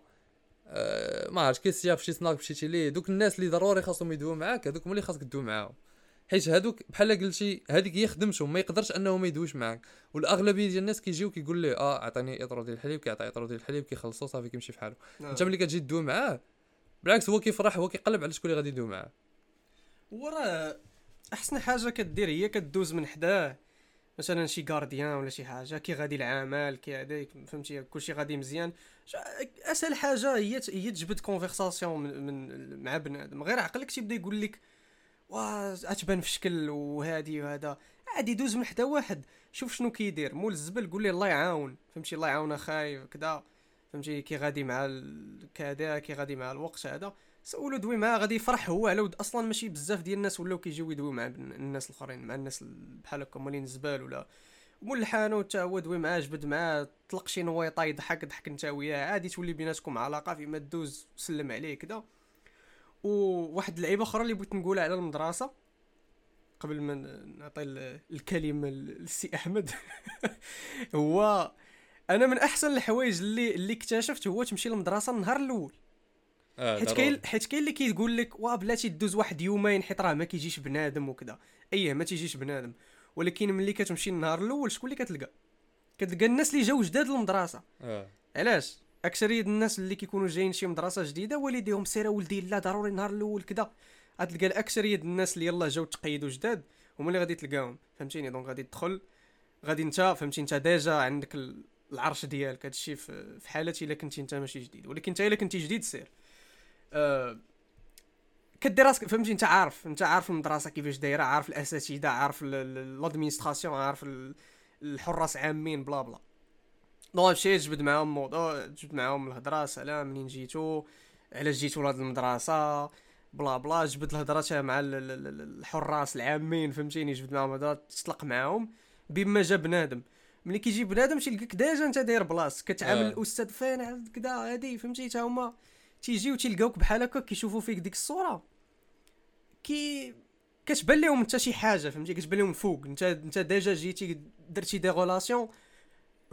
آه ما عرفتش كاسيير في شي سناك مشيتي ليه. دوك الناس اللي ضروري خاصهم يدويو معاك هذوك هما اللي خاصك تدوي معاهم. حيت هادوك بحال قلتي هذيك هي خدمتهم ما يقدرش انه ما يدويش معاك. والأغلبية ديال الناس كيجيو كيقول ليه آه عطيني اطرو ديال الحليب كيعطي اطرو ديال الحليب كيخلصو صافي كيمشي في حاله. أنت ملي كتجي تدوي معاه بالعكس هو كيفرح هو كيقلب على شكون اللي غادي يدوي معاه. وراه أحسن حاجة كدير هي كدوز من حداه. مثلا شي gardien ولا شي حاجة كي غادي العمل كي هذاك فهمتي؟ كلشي غادي مزيان. أسهل حاجة هي هي تجبد conversation من, من مع بنادم. غير عقلك تيبدا يقول لك وا أتبان في شكل وهادي وهذا. عادي دوز من حدا واحد شوف شنو كيدير. مول الزبل قول ليه الله يعاون فهمتي؟ الله يعاون أخاي كذا فهمتي؟ كي غادي مع كذا كي غادي مع الوقت هذا سولو دوي معاه غادي يفرح هو. على ود أصلا ماشي بزاف ديال الناس ولاو كيجيو يدوي مع الناس الآخرين مع الناس بحال هكا مالين الزبال ولا مول حتى هو دوي معاه جبد معاه طلق شي نويطه يضحك ضحك انت وياه عادي تولي بيناتكم علاقة فيما دوز سلم عليه كذا وواحد اللعيبة أخرى اللي بغيت نقولها على المدرسة قبل ما نعطي الكلمة للسي أحمد هو أنا من احسن الحوايج اللي اللي اكتشفت هو تمشي للمدرسة النهار الأول. آه حيت كاين حيت كاين اللي كيقول لك وا بلاتي دوز واحد يومين حيت راه ما كيجيش بنادم وكذا إيه ما تيجيش بنادم. ولكن ملي كتمشي النهار الأول شكون اللي كتلقى؟ كتلقى الناس اللي جاو جداد للمدرسة. آه. علاش؟ أكثرية الناس اللي كيكونوا جايين شي مدرسة جديدة والديهم سير ولدي لا ضروري النهار الأول كذا غتلقى الأكثرية الناس اللي يلاه جاو تقيدوا جداد هما اللي غادي تلقاهم. فهمتيني؟ donc غادي تدخل غادي انت فهمتي انت déjà عندك العرش ديالك هادشي في حالتي إلا كنتي انت ماشي جديد. ولكن انت إلا كنتي جديد سير. أه كدير راسك فهمتي؟ انت عارف انت عارف المدرسة كيفاش دايرة عارف الأساتذة عارف l'administration عارف الحراس عامين بلا بلا. non مشيت جبد معاهم موضوع جبد معاهم الهضرة سلام منين جيتو؟ علاش جيتو لهاد المدرسة؟ بلا بلا. جبد الهضرة مع ال- ال- ال- الحراس العامين فهمتيني؟ جبد معاهم هضره تطلق معاهم بما جا بنادم. ملي كيجي بنادم تيلقاك déjà انت داير place كتعامل آه. الأستاذ فين كدا هادي فهمتي؟ تا هما تيجيو تيلقاوك بحال هكا كيشوفوا فيك ديك الصورة. كي كتبان لهم انت شي حاجة فهمتي؟ كتبان لهم الفوق انت انت ديجا جيتي درتي des relations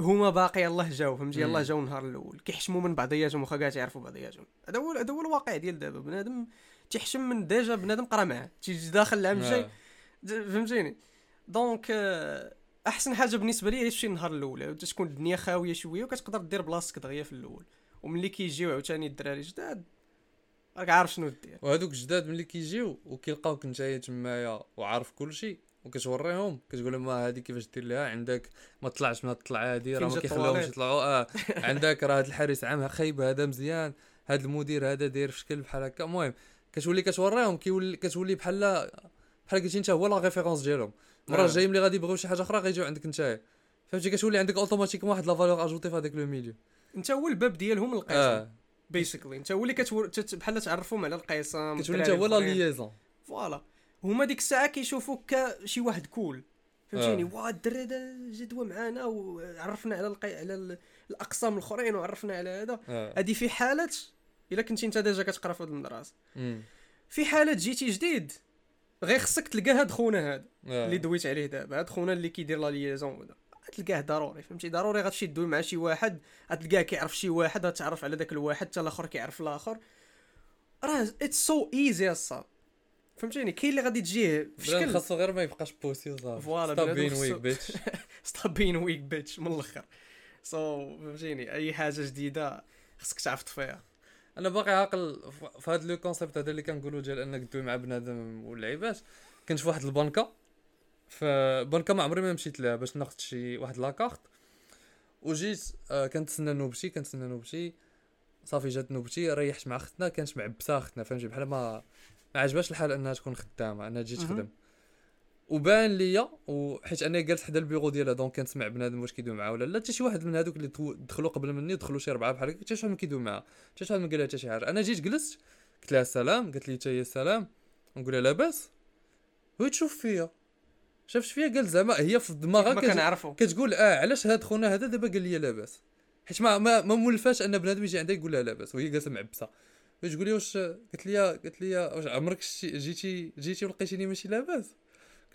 هما باقي يلاه جاو فهمتي؟ مم. جاو النهار الأول. كيحشموا من بعضياتهم واخا كاع تعرفوا بعضياتهم. هذا هو هذا هو الواقع ديال دابا. بنادم تيحشم من ديجا بنادم قرا معاه. تيجي داخل العام الجاي آه. فهمتيني؟ donc آه، أحسن حاجة بالنسبة لي هي تمشي النهار الأول تكون الدنيا خاوية شوية وكتقدر دير بلاصتك دغيا في الأول. وملي كيجيو عاوتاني الدراري جداد راك عارف شنو دير. وهذوك الجداد ملي كيجيو وكيلقاوك نتايا تمايا وعارف كلشي وكتوريهم كتقول لهم "آه، هادي كيفاش دير لها عندك ما طلعش من الطلعه هادي راه ما كيخليهمش الطواليت؟ يطلعوا آه عندك راه هاد الحارس عام خايب هذا مزيان هاد المدير هذا داير في شكل بحال هكا. المهم كتولي كتوريهم كيولي كتولي بحال بحال قلتي انت هو la référence ديالهم. المره آه. الجايه ملي غادي يبغيو شي حاجة أخرى غيجيو عندك نتايا. فهمتي؟ كتولي عندك automatiquement واحد la valeur ajoutée في هذاك le milieu. انت هو الباب ديالهم القسم آه. basically انت هو اللي كتور... بحال تعرفهم على القسم كتولي انت هو la liaison voilà. هما ديك الساعة كيشوفوك كشي واحد كول فهمتيني؟ آه. واه الدري هذا جدوى معانا وعرفنا على القي... على ال- الأقسام الأخرين وعرفنا على هذا. آه. هذه في حالة إلا كنتي أنت ديجا كتقرا في هذه المدرسة. في حالة جيتي جديد غير خصك تلقى هاد خونا هذا آه. اللي دويت عليه دابا. هاد خونا اللي كيدير لا ليزون تلقاه ضروري فهمتي؟ ضروري غتمشي تدوي مع شي واحد غتلقاه كيعرف شي واحد غتعرف على داك الواحد حتى الآخر كيعرف الآخر. راه اتس سو ايزي الصاد فهمتيني؟ كاين اللي غادي تجيه في شكل. خاصو غير ما يبقاش بوسي وصافي فوالا، ستوب بين ويك بيتش ستوب بين ويك بيتش من الأخر. سو فهمتيني؟ أي حاجة جديدة خصك تعرف تطفيها. أنا باقي عاقل في هذا le concept هذا اللي كنقولوا ديال أنك تدوي مع بنادم واللعيبات. كنت في واحد البنكة. في بنكة ما عمري ما مشيت لها باش ناخذ شي واحد la carte وجيت آه كنتسنى نوبتي كنتسنى نوبتي. صافي جات نوبتي ريحت مع اختنا كانت معبسة اختنا فهمتي؟ بحال ما ما عجباش الحال أنها تكون خدامة أنها تجي. تخدم. وبان ليا وحيت أنا جالس حدا البيرو ديالها donc كنسمع بنادم واش كيدوي معاه ولا لا. حتى شي واحد من هذوك اللي دخلوا- قبل مني دخلوا شي ربعه بحال هكا حتى شي واحد ما كيدوي معاه. حتى شي واحد ما قال لها حتى شي حاجة. أنا جيت جلست قلت لها السلام قالت لي حتى هي السلام. نقول لها لاباس. هو تشوف فيا. شافت فيا قال زعما هي في دماغها ما كتقول آه علاش هاد خونا هذا دابا قال لي لاباس. حيت ما ما, ما مولفاش أن بنادم يجي عندها يقول لها لاباس وهي جالسة معبسة. تقول لي واش قلت لي قلت لي واش عمرك جيتي جيتي ولقيتيني ماشي لاباس؟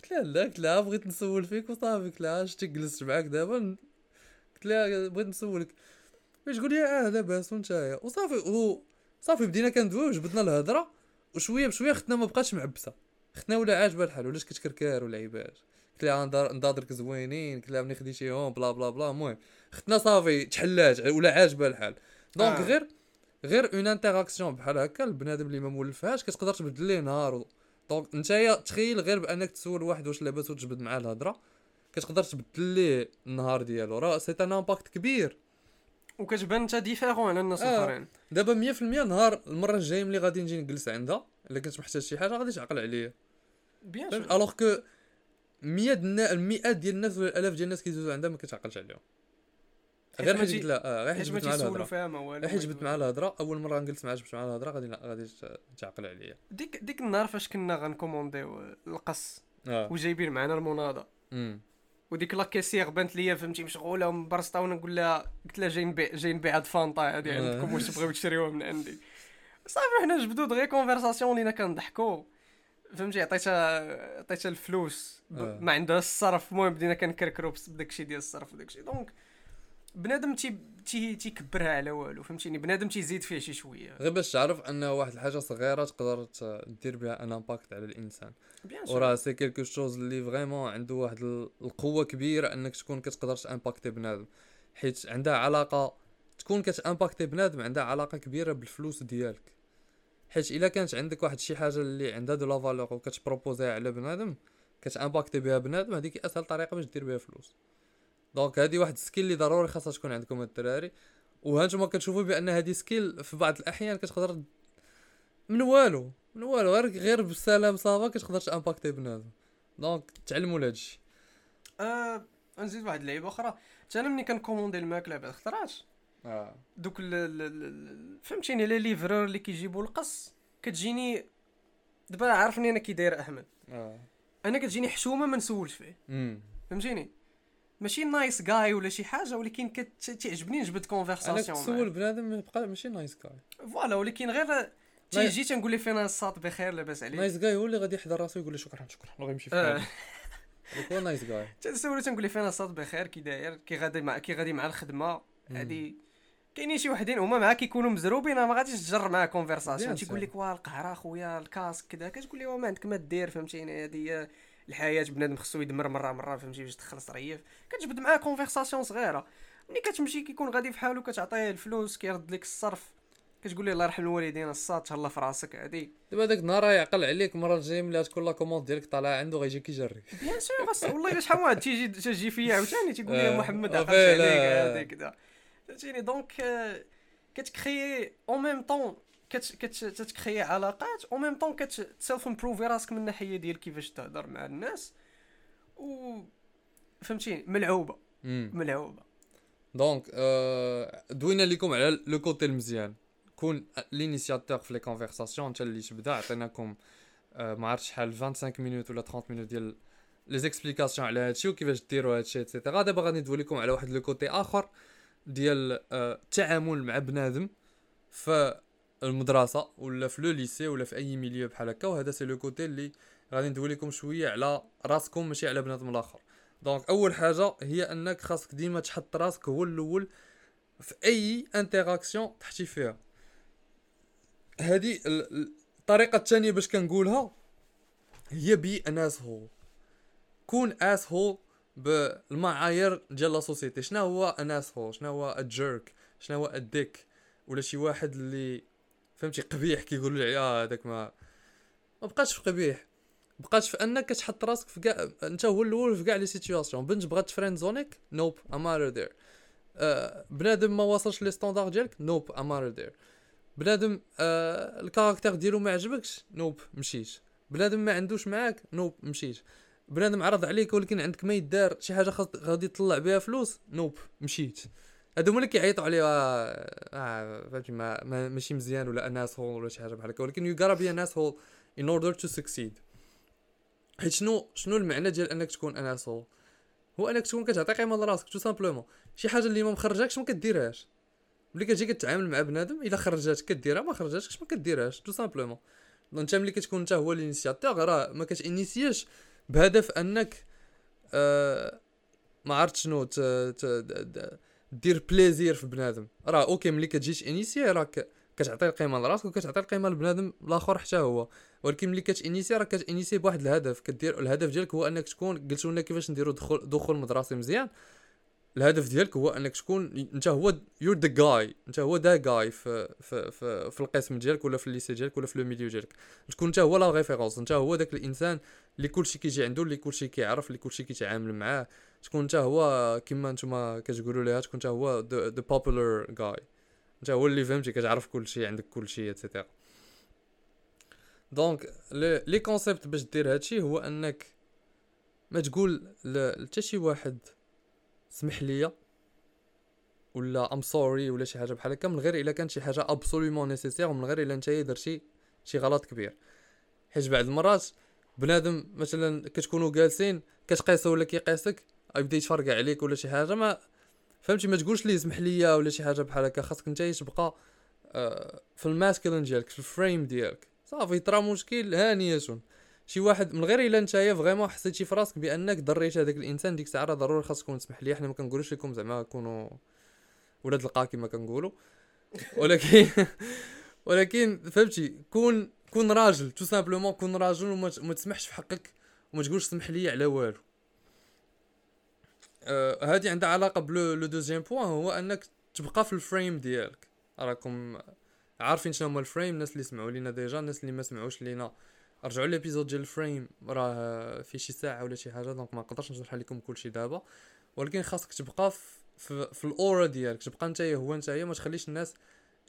قلت لها لا قلت لها بغيت نسول فيك وصافي قلت لها شتي جلست معاك دابا؟ قلت لها بغيت نسولك. تقول لي؟ آه لاباس وانتايا وصافي و صافي بدينا كندويو وجبدنا الهضره وشوية بشوية ختنا ما بقاتش معبسة. ختنا ولا عاجبها الحال ولاش كتكركار ولعيبات قلت لها نضار- نضادرك زوينين قلت لها ملي خديتيهم بلا بلا بلا. المهم ختنا صافي تحلات ولا عاجبها الحال. donc آه. غير غير une interaction بحال هكا البنادم اللي ما مولفهاش كتقدر تبدل ليه نهار donc نتايا تخيل غير بأنك تسول واحد واش لاباس وتجبد معاه الهضرة كتقدر تبدل ليه النهار ديالو. راه c'est un impact كبير. وكتبان انت différent على الناس آه. الآخرين. دابا 100% نهار المرة الجاية ملي غادي نجي نجلس عندها إلا كنت محتاج شي حاجة غادي تعقل عليا. bien alors que 100 النا- المئات ديال الناس ولا الألاف ديال الناس كيدوزو عندها ما كتعقلش عليهم. غير ما قلت لها آه غير حيت جبت تيسولوا الهضرة. حيت جبت معاها الهضرة. أول مرة نجلس معاها جبت معاها الهضرة غادي غادي تعقل عليا. ديك ديك النهار فاش كنا غن commandiو القص آه. وجايبين معنا المونادا وديك la caissière بانت ليا فهمتي مشغولة ومبرسطه وأنا نقول لها قلت لها جاي نبيع جاي نبيع هاد فانطا هادي آه. عندكم واش تبغيو تشريوها من عندي. صافي حنا جبدو دغيا conversation لينا كنضحكوا فهمتي عطيتها عطيتها الفلوس. ب... آه. ما عندها الصرف. المهم بدينا كنكركرو بس بداكشي ديال الصرف وداكشي. donc بنادم تي تي تيكبرها على والو فهمتيني؟ بنادم تيزيد فيه شي شوية. غير باش تعرف انه واحد الحاجة صغيرة تقدر دير بها un impact على الإنسان. وراه c'est quelque chose اللي vraiment عنده واحد ال- القوة كبيرة أنك تكون كتقدر ت impacter بنادم. حيت عندها علاقة تكون كت impacter بنادم عندها علاقة كبيرة بالفلوس ديالك. حيت إلا كانت عندك واحد شي حاجة اللي عندها de la valeur وكت proposerها على بنادم كت impacter بها بنادم هذيك أسهل طريقة باش دير بها فلوس. donc هذه واحد ال skill اللي ضروري خاصها تكون عندكم الدراري. وهانتوما كتشوفوا بأن هذه skill في بعض الأحيان كتقدر من والو من والو غير غير بالسلام ça va كتقدر ت impacter بنادم. donc تعلموا لهادشي آه نزيد واحد اللعيبة أخرى. حتى أنا ملي كن commander الماكلة بعد خطرات آه. donc فهمتيني les livreurs اللي كيجيبوا القص كتجيني دابا عارفني أنا كي داير أحمد. آه. أنا كتجيني حشومة ما نسولش فيه. فهمتيني؟ ماشي nice guy ولا شي حاجة ولكن كتعجبني نجبد أنا conversation تسول بنادم يبقى ماشي نايس جاي فوالا ولكن غير تيجي تنقول لي فينا الساط بخير لاباس عليك nice guy هو اللي غادي يحضر راسو يقول لي شكرا شكرا وغيمشي في آه. هو nice guy تنسولو تنقول لي فينا الساط بخير كي داير كي غادي مع كي غادي مع الخدمة. هادي كاينين شي وحدين هما معاك كيكونوا مزروبين ما غاديش تجر معاه conversation تيقول. لك واه القهرة خويا الكاسك كذا كتقول لي ما عندك ما دير فهمتيني؟ هادي الحياة بنادم خصو يدمر مرة مرة فهمتي؟ باش تخلص ريف كتجبد معاه conversation صغيرة. ملي كتمشي كيكون غادي في حالو كتعطيه الفلوس كيرد لك الصرف. كتقول ليه الله يرحم الوالدين الصاط تهلا في راسك هادي. دابا داك النهار يعقل عليك المره الجايه ملي تكون لا commande ديالك طالعه عنده غيجي كيجري. bien sûr والله إلا شحال واحد تيجي تجي فيا عاوتاني تيقول لي آه، محمد آه، عقلت. عليك هذيك كذا. فهمتيني؟ donc كتcréer en même temps كتcréer علاقات en même temps كت self improve راسك من الناحية ديال كيفاش تهضر مع الناس و فهمتيني؟ ملعوبة. ملعوبة. donc آه، دوينا لكم على le côté المزيان. كون l'initiateur في les conversations انت اللي تبدا عطيناكم آه، ما عرفتش شحال 25 minutes ولا 30 مينوت ديال les explications على هادشي وكيفاش ديروا هادشي et cetera دابا غادي ندوي لكم على واحد le côté آخر ديال التعامل مع بنادم. في المدرسة ولا في le lycée ولا في أي milieu بحال هكا. وهذا c'est le côté اللي غادي ندوي لكم شوية على راسكم ماشي على بنادم الآخر. دونك أول حاجة هي أنك خاصك ديما تحط راسك هو الأول في أي انتراكسيون تحتي فيها. هذه ال- ال- الطريقة الثانية باش كنقولها هي بي ان هول كون اس هول بالمعايير ديال لا سوسيتي. شنو هو ان هول شنو هو الجيرك شنو هو الديك ولا شي واحد اللي فهمتي قبيح كيقولوا لي آه هذاك ما ما بقاش في قبيح بقاش في أنك تحط راسك في كاع أنت هو الأول في كاع les situations بنت بغات friendzoneيك nope دير آه بنادم ما واصلش les standards ديالك nope دير بنادم آه ال caractère ديالو ما عجبكش nope مشيت. بنادم ما عندوش معاك nope مشيت. بنادم عرض عليك ولكن عندك ما يدار شي حاجة غادي تطلع بها فلوس nope مشيت. هادو هما اللي كيعيطوا عليه آه آه فهمتي ما ما- ماشي مزيان ولا an asshole ولا شي حاجة بحال هكا. ولكن you gotta be a asshole in order to succeed. حيت شنو شنو المعنى ديال أنك تكون an asshole هو أنك تكون كتعطي قيمة لراسك tout simplement شي حاجة اللي ما مخرجاكش ما كديرهاش. ملي كتجي كتعامل مع بنادم إلا خرجاتك كديرها ما خرجاتكش ما كديرهاش tout simplement انت ملي كتكون انت هو ال initiateur راه ما كتinitierش بهدف أنك آه ما عرفت شنو دير plaisir في بنادم. راه okay ملي كتجي تانيسي راك كتعطي القيمة لراسك وكتعطي القيمة لبنادم الآخر حتى هو. ولكن ملي كتinitier راك كتinitier بواحد الهدف. كدير الهدف ديالك هو أنك تكون قلت لنا كيفاش نديرو دخول دخول مدرسي مزيان. الهدف ديالك هو انك تكون انت هو you're the guy انت هو the guy في في في, في القسم ديالك ولا في ال lycée ديالك ولا في le milieu ديالك. تكون انت هو la référence انت هو داك الإنسان اللي كلشي كيجي عنده اللي كلشي كيعرف اللي كلشي كيتعامل معاه. تكون انت هو كما نتوما كتقولوا ليها تكون انت هو the popular guy انت هو اللي فهمتي كتعرف كلشي عندك كلشي et cetera donc les concepts باش دير هادشي هو انك ما تقول لتا شي واحد سمح ليا ولا I'm sorry ولا شي حاجة بحال هكا من غير إلا كانت شي حاجة absolument nécessaire ومن غير إلا نتايا درتي شي غلط كبير. حيت بعض المرات بنادم مثلا كتكونوا جالسين كتقيسو ولا كيقيسك يبدا يتفرقع عليك ولا شي حاجة ما فهمتي؟ ما تقولش ليه سمح ليا ولا شي حاجة بحال هكا خاصك نتايا تبقى آه، في ال masculin ديالك في ال frame ديالك. صافي طرا مشكل هانيه شي واحد من غير إلا نتايا vraiment حسيتي في راسك بأنك ضريت هذاك الإنسان ديك الساعة راه ضروري خاصكم تسمح لي. حنا ما كنقولوش لكم زعما كونوا ولاد القا كما كنقولوا. ولكن ولكن فهمتي كون كون راجل tout simplement كون راجل وما تسمحش في حقك وما تقولش سمح لي على والو. آه هذه عندها علاقة ب le le deuxième point هو أنك تبقى في ال frame ديالك. راكم عارفين شنو هما ال frame الناس اللي سمعوا لينا déjà الناس اللي ما سمعوش لينا. رجعوا l'épisode ديال ال frame راه في شي ساعة ولا شي حاجة donc ما نقدرش نشرح لكم كلشي دابا. ولكن خاصك تبقى في في, ال aura ديالك تبقى نتايا هو نتايا ما تخليش الناس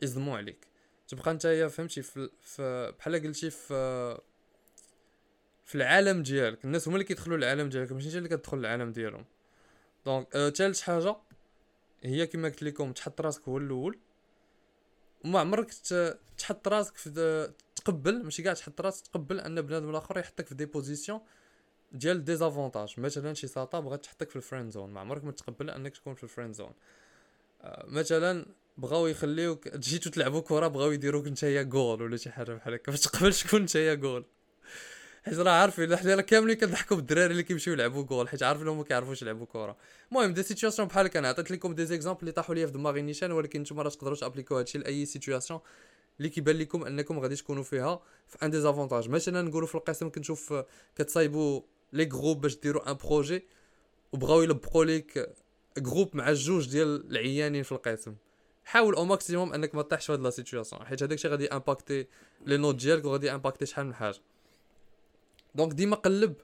يصدموا عليك. تبقى نتايا فهمتي في, في بحال قلتي في في العالم ديالك. الناس هما اللي كيدخلوا العالم ديالك ماشي انت اللي كتدخل العالم ديالهم. donc آه، ثالث حاجة هي كما قلت لكم تحط راسك هو الأول. وما عمرك تحط راسك في تقبل ماشي كاع تحط راسك تقبل أن بنادم الآخر يحطك في des positions ديال désavantage مثلا شي ساطا بغات تحطك في ال friend zone ما عمرك ما تقبل أنك تكون في ال friend zone آه، مثلا بغاو يخليوك جيتو تلعبوا كرة بغاو يديروك نتايا جول ولا شي حاجة بحال هكا ما تقبلش تكون نتايا جول حيت راه عارفين حنا كاملين كنضحكوا بالدراري اللي كيمشيو يلعبوا جول حيت عارفين هما كيعرفوش يلعبوا كرة. المهم des situations بحال هكا أنا عطيت لكم des exemples اللي طاحوا ليا في دماغي نيشان ولكن نتوما راه تقدروا تappliquerو هادشي لأي situation اللي كيبان لكم أنكم غادي تكونوا فيها في un désavantage. مثلا نقولوا في القسم كنشوف كتصايبوا les groupes باش ديروا un projet وبغاو يلبقوا لك groupe مع جوج ديال العيانين في القسم. حاول au maximum أنك ما تطيحش في هاد la situation حيت هذاك الشيء غادي impacter les notes ديالك وغادي impacter شحال من حاجة. donc ديما قلب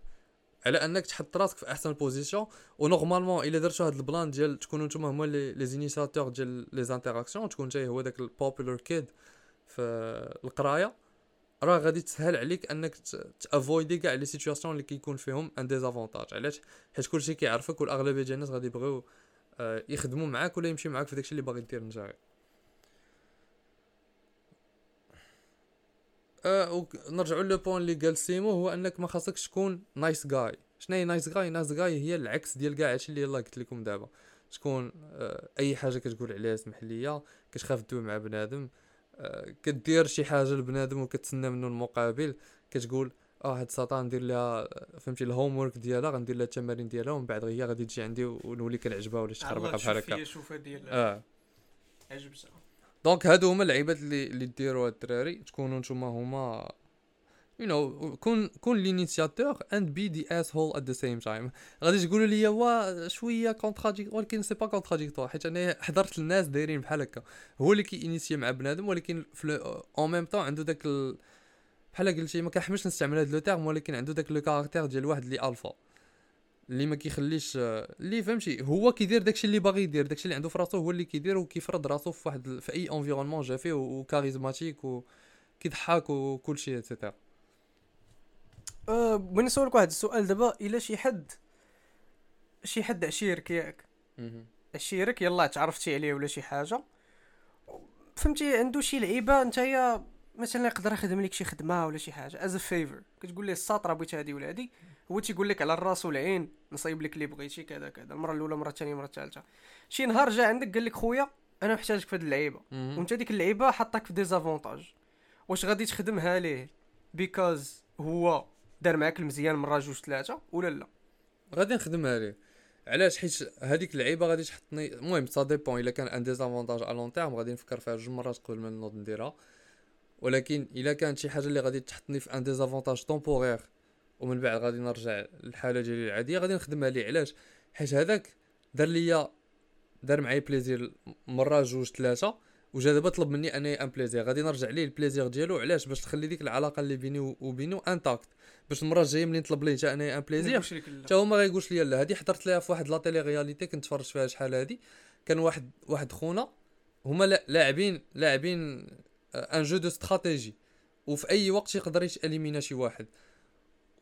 على أنك تحط راسك في أحسن position و normalement إلا درتو هاد ال plan ديال تكونوا نتوما هما les initiateurs ديال les interactions تكون جاي هو داك ال popular kid في القرايه راه غادي تسهل عليك أنك ت avoid ي كاع les situations اللي كيكون فيهم un désavantage علاش؟ حيت كلشي كيعرفك والأغلبية ديال الناس غادي يبغيو آه، يخدموا معاك ولا يمشي معاك في داكشي اللي باغي دير آه وك- نرجعوا le point اللي قال سيمو هو أنك ما خاصكش تكون nice guy شنو هي nice guy nice guy هي العكس ديال كاع هادشي اللي يلاه قلت لكم دابا. تكون آه أي حاجة كتقول عليها سمح ليا كتخاف تدوي مع بنادم. كدير شي حاجة لبنادم وكتسنى منه المقابل كتقول آه هاد الساطا ندير لها فهمتي ال homework ديالها غندير لها التمارين ديالها ومن بعد هي غادي تجي عندي ونولي كنعجبها ولا شي خربقه بحال هكا. آه. عجب صح دونك هادو هما اللعيبات اللي اللي ديروها الدراري تكونوا نتوما هما you know كون كون l'initiateur and be the asshole at the same time غادي تقولوا لي وا شوية contradic- ولكن c'est pas contradictoire حيت أنا حضرت الناس دايرين بحال هكا. هو اللي كينيسيا مع بنادم ولكن en même temps عنده داك ال... بحال قلتي ما كنحبش نستعمل هاد le terme ولكن عنده داك le caractère ديال واحد اللي الفا اللي ما كيخليش اللي فهمتي هو كيدير داكشي اللي باغي يدير داكشي اللي عنده في راسو هو اللي كيدير وكيفرض راسو في واحد في أي environnement جا فيه و charismatique وكيضحك وكل شيء et cetera أه بغيت نسولك واحد السؤال دابا إلا شي حد شي حد عشيرك ياك. عشيرك يلا تعرفتي عليه ولا شي حاجة. فهمتي عنده شي لعيبة نتايا مثلا يقدر يخدم لك شي خدمة ولا شي حاجة. as a favor كتقول ليه الساط راه بغيت هادي ولا هادي. هو تيقول لك على الراس والعين نصايب لك اللي بغيتي كذا كذا المره الأولى المره الثانية المره الثالثة. شي نهار جا عندك قال لك خويا أنا محتاجك في هاد اللعيبة. وأنت ديك اللعيبة حطك في désavantage. واش غادي تخدمها ليه؟ because هو دار معاك المزيان مره جوج ثلاثة ولا لا؟ غادي نخدمها ليه علاش؟ حيت هذيك اللعيبة غادي تحطني. المهم ça dépend إلا كان un désavantage à long terme غادي نفكر فيها جوج مرات قبل ما نوض نديرها. ولكن إلا كانت شي حاجة اللي غادي تحطني في un désavantage temporaire ومن بعد غادي نرجع للحالة ديالي العادية غادي نخدمها ليه علاش؟ حيت هذاك دار ليا دار معايا plaisir مرة جوج ثلاثة. وجا دابا طلب مني انايا un plaisir. غادي نرجع ليه ال plaisir ديالو. علاش؟ باش تخلي ديك العلاقة اللي بيني وبينو intacte باش المرة الجاية ملي نطلب ليه حتى انايا un plaisir. حتى هو ما غايقولش ليا لا هادي حضرت ليها في واحد la télé-réalité كنت تفرجت فيها شحال هادي. كان واحد واحد خونا. هما لا- لاعبين لاعبين un jeu de stratégie وفي أي وقت يقدر يت éliminer شي واحد.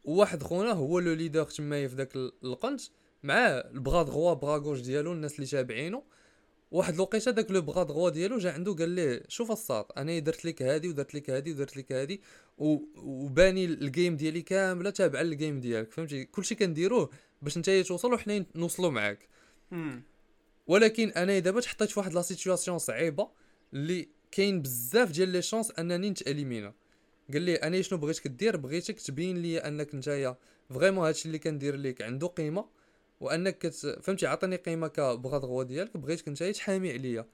وواحد خونا هو le leader تمايا في داك ال- القنت مع ال bras droit bras gauche ديالو الناس اللي تابعينو واحد الوقيته داك le bras droit ديالو جا عنده قال ليه شوف الساط أنا درت لك هادي ودرت لك هادي ودرت لك هادي وباني ال game ديالي كاملة تابعة لل game ديالك فهمتي؟ كلشي كنديروه باش نتايا توصل وحنا نوصلوا معاك. ولكن أنا دابا تحطيت في واحد la situation صعيبة اللي كاين بزاف ديال les chances أنني نت éliminer قال لي أنا شنو بغيتك دير؟ بغيتك تبين لي أنك نتايا vraiment هادشي اللي كندير ليك عنده قيمة وأنك كت... فهمتي؟ عطيني قيمة كبغا دغوا ديالك بغيتك نتايا تحامي عليا.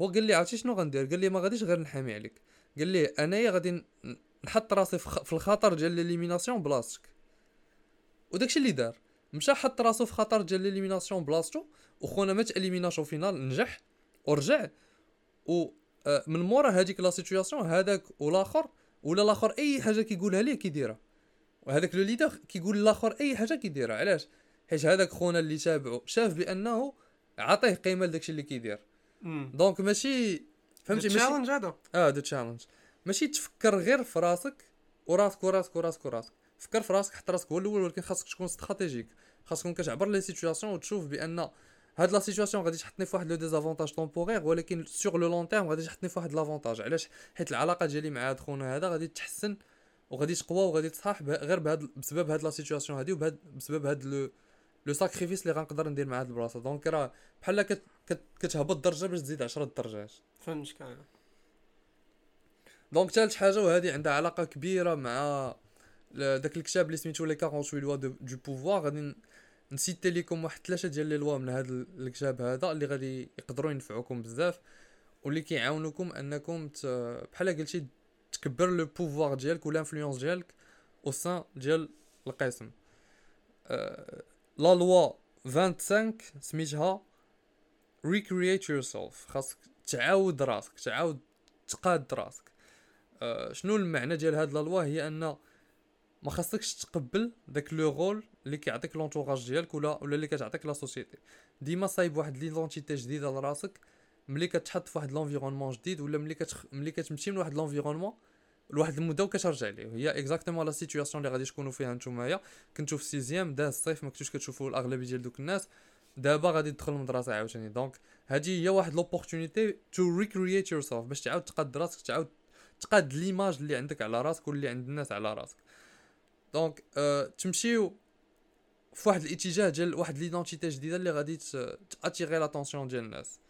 هو قال لي عرفتي شنو غندير؟ قال لي ما غاديش غير نحامي عليك. قال لي أنايا غادي نحط راسي في الخطر ديال l'élimination بلاصتك. وداكشي اللي دار مشى حط راسو في خطر ديال l'élimination بلاصتو وخونا ما ت éliminer ش في final نجح ورجع. و آه، من مورا هذيك la situation هذاك والآخر ولا الآخر أي حاجة كيقولها ليه كيديرها. وهذاك le leader كيقول للآخر أي حاجة كيديرها علاش؟ حيت هذاك خونا اللي تابعو شاف بأنه عطيه قيمة لداكشي اللي كيدير. دونك ماشي فهمتي؟ ماشي challenge هذا. آه the challenge ماشي تفكر غير في راسك وراسك وراسك وراسك وراسك. فكر في راسك حط راسك هو الأول ولكن خاصك تكون stratégique خاصكم كتعبر les situations وتشوف بأن هاد la situation غادي تحطني في واحد le désavantage temporaire ولكن sur le long terme غادي تحطني في واحد l'avantage علاش؟ حيت العلاقة ديالي مع هاد خونا هذا غادي تحسن وغادي تقوى وغادي تصحح غير بهاد بسبب هاد la situation هادي وبهاد بسبب هاد le le sacrifice اللي غنقدر ندير مع هاد البلاصة. دونك راه بحال كت كت كتهبط درجة باش تزيد 10 درجات. فهمتك أنا دونك ثالث حاجة وهذه عندها علاقة كبيرة مع داك الكتاب اللي سميتو les 48 lois de pouvoir غادي ن citer لكم واحد ثلاثة ديال لي لوا من هذا الكتاب هذا اللي غادي يقدروا ينفعوكم بزاف واللي كيعاونوكم أنكم بحال قلتي تكبر le pouvoir ديالك ولا influence ديالك au sein ديال القسم. أه la loi 25 سميتها recreate yourself. خاصك تعاود راسك تعاود تقاد راسك أه شنو المعنى ديال هاد la loi هي ان ما خاصكش تقبل داك le rôle اللي كيعطيك l'entourage ديالك ولا ولا اللي كتعطيك la société ديما صايب واحد l'identité جديده لراسك ملي كتحط في واحد l'environnement جديد ولا ملي كتخ... ملي كتمشي من واحد l'environnement لواحد المدة وكترجع ليه. هي exactement la situation اللي غادي تكونوا فيها نتومايا كنتو في sixième داز الصيف ما كنتوش كتشوفوا الأغلبية ديال دوك الناس. دابا غادي تدخل المدرسة عاوتاني. دونك هذه هي واحد l'opportunité to recreate yourself باش تعاود تقاد راسك تعاود تقاد l'image اللي عندك على راسك واللي عند الناس على راسك. دونك أه تمشيو في واحد الاتجاه ديال واحد l'identité جديدة اللي غادي ت attirer l'attention ديال الناس.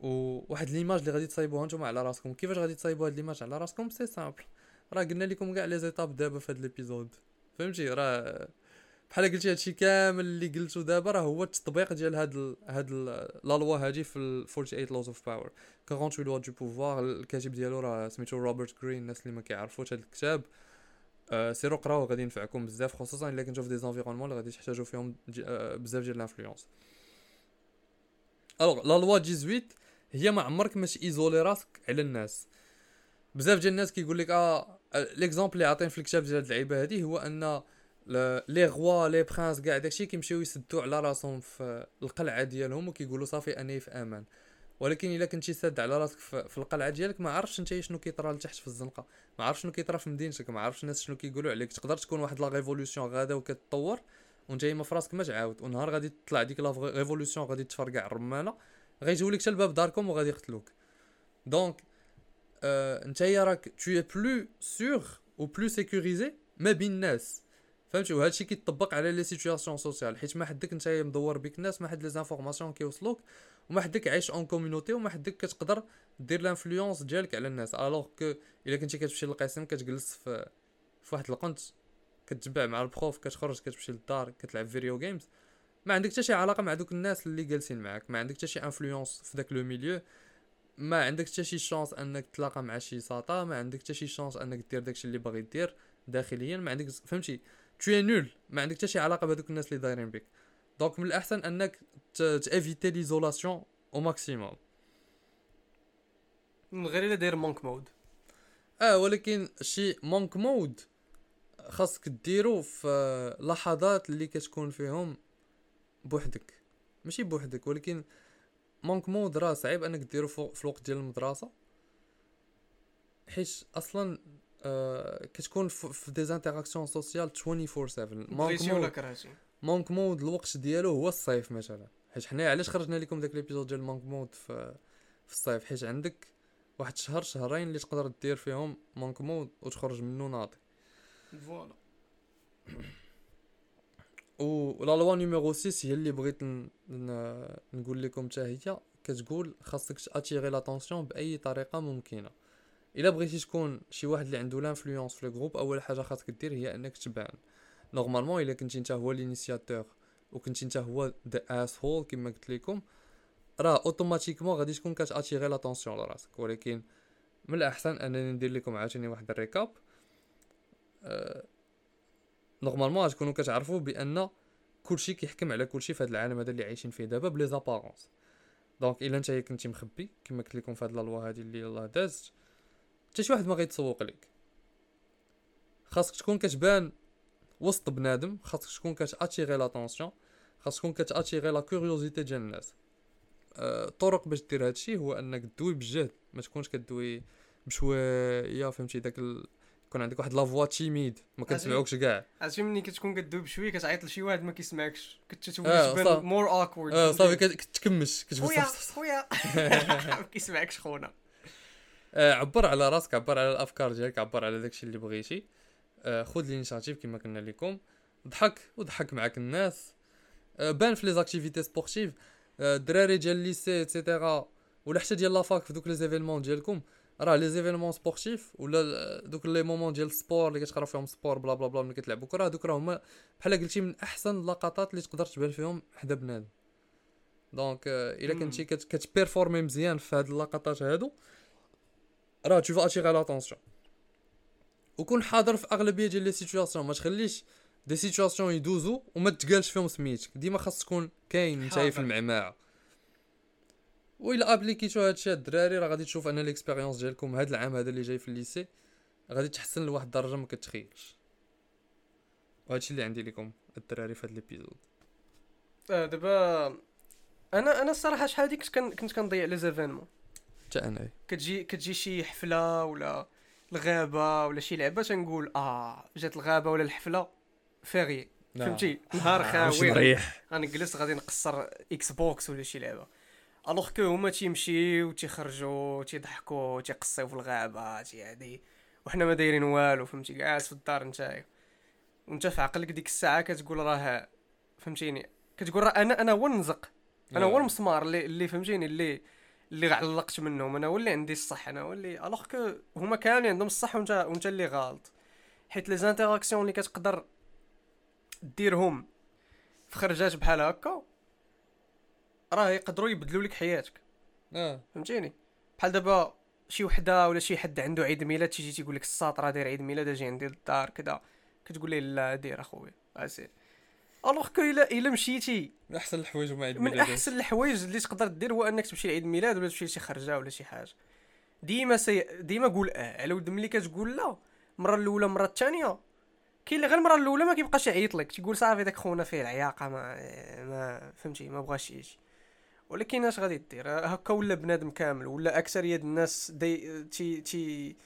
وواحد ليماج اللي غادي تصايبوها نتوما على راسكم. كيفاش غادي تصايبوا هاد ليماج على راسكم؟ سي سامبل. راه قلنا لكم كاع لي زيتاب دابا في هاد ليبيزود. فهمتي؟ راه بحال قلتي هادشي كامل اللي قلتو دابا راه هو التطبيق ديال هاد ال هاد لا لوا هادي في 48 لوز اوف باور 48 لوا دو بوفوار الكاتب ديالو راه سميتو روبرت جرين الناس اللي ما كيعرفوش هاد الكتاب. أه سيرو قراو غادي ينفعكم بزاف خصوصا إلا كنتو في دي زونفيرونمون اللي غادي تحتاجو فيهم أه بزاف ديال الانفلونس. الوغ لا لوا 18 هي ما عمرك ما إيزولي راسك على الناس. بزاف ديال الناس كيقول لك آه ليكزامبل اللي عاطين في الكتاب ديال هاد اللعيبة هادي هو أن لي غوا لي برانس كاع داكشي كيمشيو يسدوا على راسهم في القلعة ديالهم وكيقولوا صافي اناي في أمان. ولكن إلا كنتي ساد على راسك في القلعة ديالك ما عرفتش أنت شنو كيطرى لتحت في الزنقة. ما عرفتش شنو كيطرى في مدينتك. ما عرفتش الناس شنو كيقولوا عليك. تقدر تكون واحد لا ريفولوسيون غادا وكتطور وأنت ما في راسك ما تعاود. ونهار غادي تطلع ديك لا ريفولوسيون غادي تفرقع الرمانة. غيجيو لك حتى لباب داركم وغادي يقتلوك. دونك آه نتايا راك تو بلو سور و بلو سيكوريزي ما بين الناس. فهمتي؟ وهذا الشيء كيطبق على لي سيتوياسيون سوسيال حيت ما حدك نتايا مدور بك الناس ما حد لي زانفورماسيون كيوصلوك وما حدك عايش اون كوميونيتي وما حدك كتقدر دير لانفلونس ديالك على الناس. الوغ كو إلا كنتي كتمشي للقسم كتجلس في في واحد القنت كتجمع مع البروف كتخرج كتمشي للدار كتلعب فيديو جيمز ما عندك حتى شي علاقة مع دوك الناس اللي جالسين معاك ما عندك حتى شي انفلونس في داك لو ميليو ما عندك حتى شي شانس أنك تلاقى مع شي ساطا ما عندك حتى شي شانس أنك دير داكشي اللي باغي دير داخليا ما عندك فهمتي؟ تو نول ما عندك حتى شي علاقة بهذوك الناس اللي دايرين بك دونك من الأحسن أنك تافيتي ليزولاسيون أو ماكسيموم من غير إلا داير مونك مود آه ولكن شي مونك مود خاصك ديرو في لحظات اللي كتكون فيهم بوحدك. ماشي بوحدك ولكن مونك مود راه صعيب أنك ديرو في الوقت ديال المدرسة. حيت أصلا آه كتكون في دي زانتيراكسيون سوسيال 24 7 مونك مود مونك مود الوقت ديالو هو الصيف مثلا. حيت حنا علاش خرجنا لكم داك ليبيزود ديال مونك مود في في الصيف؟ حيت عندك واحد شهر شهرين اللي تقدر دير فيهم مونك مود وتخرج منه ناضي. فوالا. و لا لوا نيميرو 6 هي اللي بغيت نقول لكم حتى هي كتقول خاصك تاتيري لاتونسيون بأي طريقة ممكنة. إلا بغيتي تكون شي واحد اللي عنده لانفلونس في الجروب أول حاجة خاصك دير هي إنك تبان. نورمالمون إلا كنتي أنت هو لينيسياتور وكنتي أنت هو ذا اس هول كما قلت لكم راه اوتوماتيكمون غادي تكون كتاتيري لاتونسيون لراسك ولكن من الأحسن أنني ندير لكم عاوتاني واحد الريكاب. أه نورمالمون غتكونوا كتعرفوا بأن كلشي كيحكم على كلشي في هذا العالم هذا اللي عايشين فيه دابا بلي زابارونس دونك إلا نتايا كنتي مخبي كما قلت لكم في هذه اللوا هذه اللي الله دازت حتى شي واحد ما غيتسوق لك. خاصك تكون كتبان وسط بنادم خاصك تكون كتأتيغي لاتونسيون خاصك تكون كتأتيغي لا كوريوزيتي ديال الناس. الطرق أه باش دير هادشي هو أنك دوي بجهد ما تكونش كدوي بشوية فهمتي داك كون عندك واحد لا فوا تيميد ما كنسمعوكش كاع. عرفتي ملي كتكون كدوب شوية كتعيط لشي واحد ما كيسمعكش. كتولي آه،. مور اوكورد آه صافي كت- كتكمش كتقول خويا. خويا. ما كيسمعكش خونا. آه، عبر على راسك عبر على الأفكار ديالك عبر على داكشي اللي بغيتي. آه، خذ الانيشاتيف كما قلنا لكم. ضحك وضحك معاك الناس. آه، بان في لي زاكتيفيتي سبورتيف الدراري ديال الليسي ايتترا ولا حتى ديال لافاك في دوك لي زيفينمون ديالكم. راه لي زيفينمون سبورتيف ولا دوك لي مومون ديال السبور اللي كتقرا فيهم سبور بلا بلا بلا ملي كتلعبوا كرة دوك راه هما بحال قلتي من أحسن اللقطات اللي تقدر تبان فيهم حدا بنادم. دونك آه، إلا. كنتي كت- كتبيرفورمي مزيان في هاد اللقطات هادو راه تو اتيغي لاتونسيون وكون حاضر في أغلبية ديال لي سيتوياسيون ما تخليش دي سيتوياسيون يدوزو وما تقالش فيهم سميتك. ديما خاص تكون كاين نتايا في. المعمعه وإلا ابليكيتو هادشي هاد الدراري راه غادي تشوف ان ليكسبيريونس ديالكم هاد العام هذا اللي جاي في الليسي. غادي تحسن لواحد الدرجة ما كتخيلش وهادشي اللي عندي لكم الدراري في هاد ليبيزود آه، دابا أنا أنا الصراحة شحال هادي كنت كن- كنت كنضيع لي زيفينمون. حتى أنا. كتجي كتجي شي حفلة ولا الغابة ولا شي لعبة تنقول آه جات الغابة ولا الحفلة فيغي فهمتي؟ نهار خاوي. غنجلس غادي نقصر إكس بوكس ولا شي لعبة. الوغ كو هما تيمشيو تيخرجوا تيضحكوا تيقصيو في الغابه تي هادي وحنا ما دايرين والو فهمتي جالس في الدار نتايا وانت في عقلك ديك الساعة كتقول راه فهمتيني كتقول راه أنا أنا هو النزق أنا هو المسمار اللي اللي فهمتيني اللي اللي علقت منهم أنا هو اللي عندي الصح أنا هو اللي الوغ كو هما كاملين عندهم الصح وانت وانت اللي غلط حيت لي زانتيراكسيون اللي كتقدر ديرهم في خرجات بحال هكا راه يقدروا يبدلوا لك حياتك. آه. فهمتيني؟ بحال دابا شي وحده ولا شي حد عنده عيد ميلاد تيجي تيقول لك الساط راه داير عيد ميلاد أجي عندي للدار كذا كتقول ليه لا دير اخويا. اسير alors que الا إلا مشيتي. من أحسن الحوايج هما عيد من ميلادات أحسن الحوايج اللي تقدر دير هو أنك تمشي لعيد ميلاد ولا تمشي لشي خرجة ولا شي حاجة. ديما سي... ديما قول آه. على ود ملي كتقول لا المره الأولى المره الثانية كاين غير المرة الأولى ما كيبقاش يعيط لك. تيقول صافي داك خونا فيه العياقة ما ما فهمتي؟ ما بغاش يجي. ولكن اش غادي دير؟ هكا ولا بنادم كامل ولا أكثرية الناس دي تي تي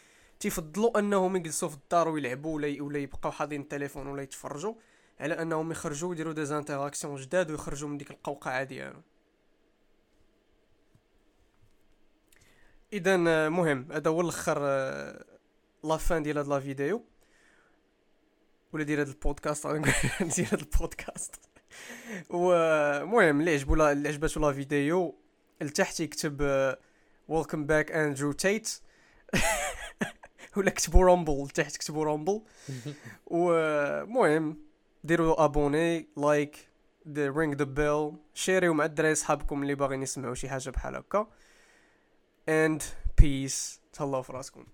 تيفضلوا أنهم يجلسوا في الدار ويلعبوا ولا ولا يبقاو حاضرين التليفون ولا يتفرجوا على أنهم يخرجوا ويديروا des interactions جداد ويخرجوا من ديك القوقعة ديالهم إذا مهم هذا هو الأخر آه، la fin ديال هاد la vidéo ولا ديال هاد البودكاست ديال هاد البودكاست. ومهم اللي عجبو اللي عجباتو la vidéo؟ لتحت يكتب welcome back Andrew Tate ولا كتبوا Rumble تحت كتبوا Rumble ومهم ديروا abonnez like ring the bell share يو مع الدراري صحابكم اللي باغيين يسمعوا شي حاجة بحال هكا. And peace. تهلاو في راسكم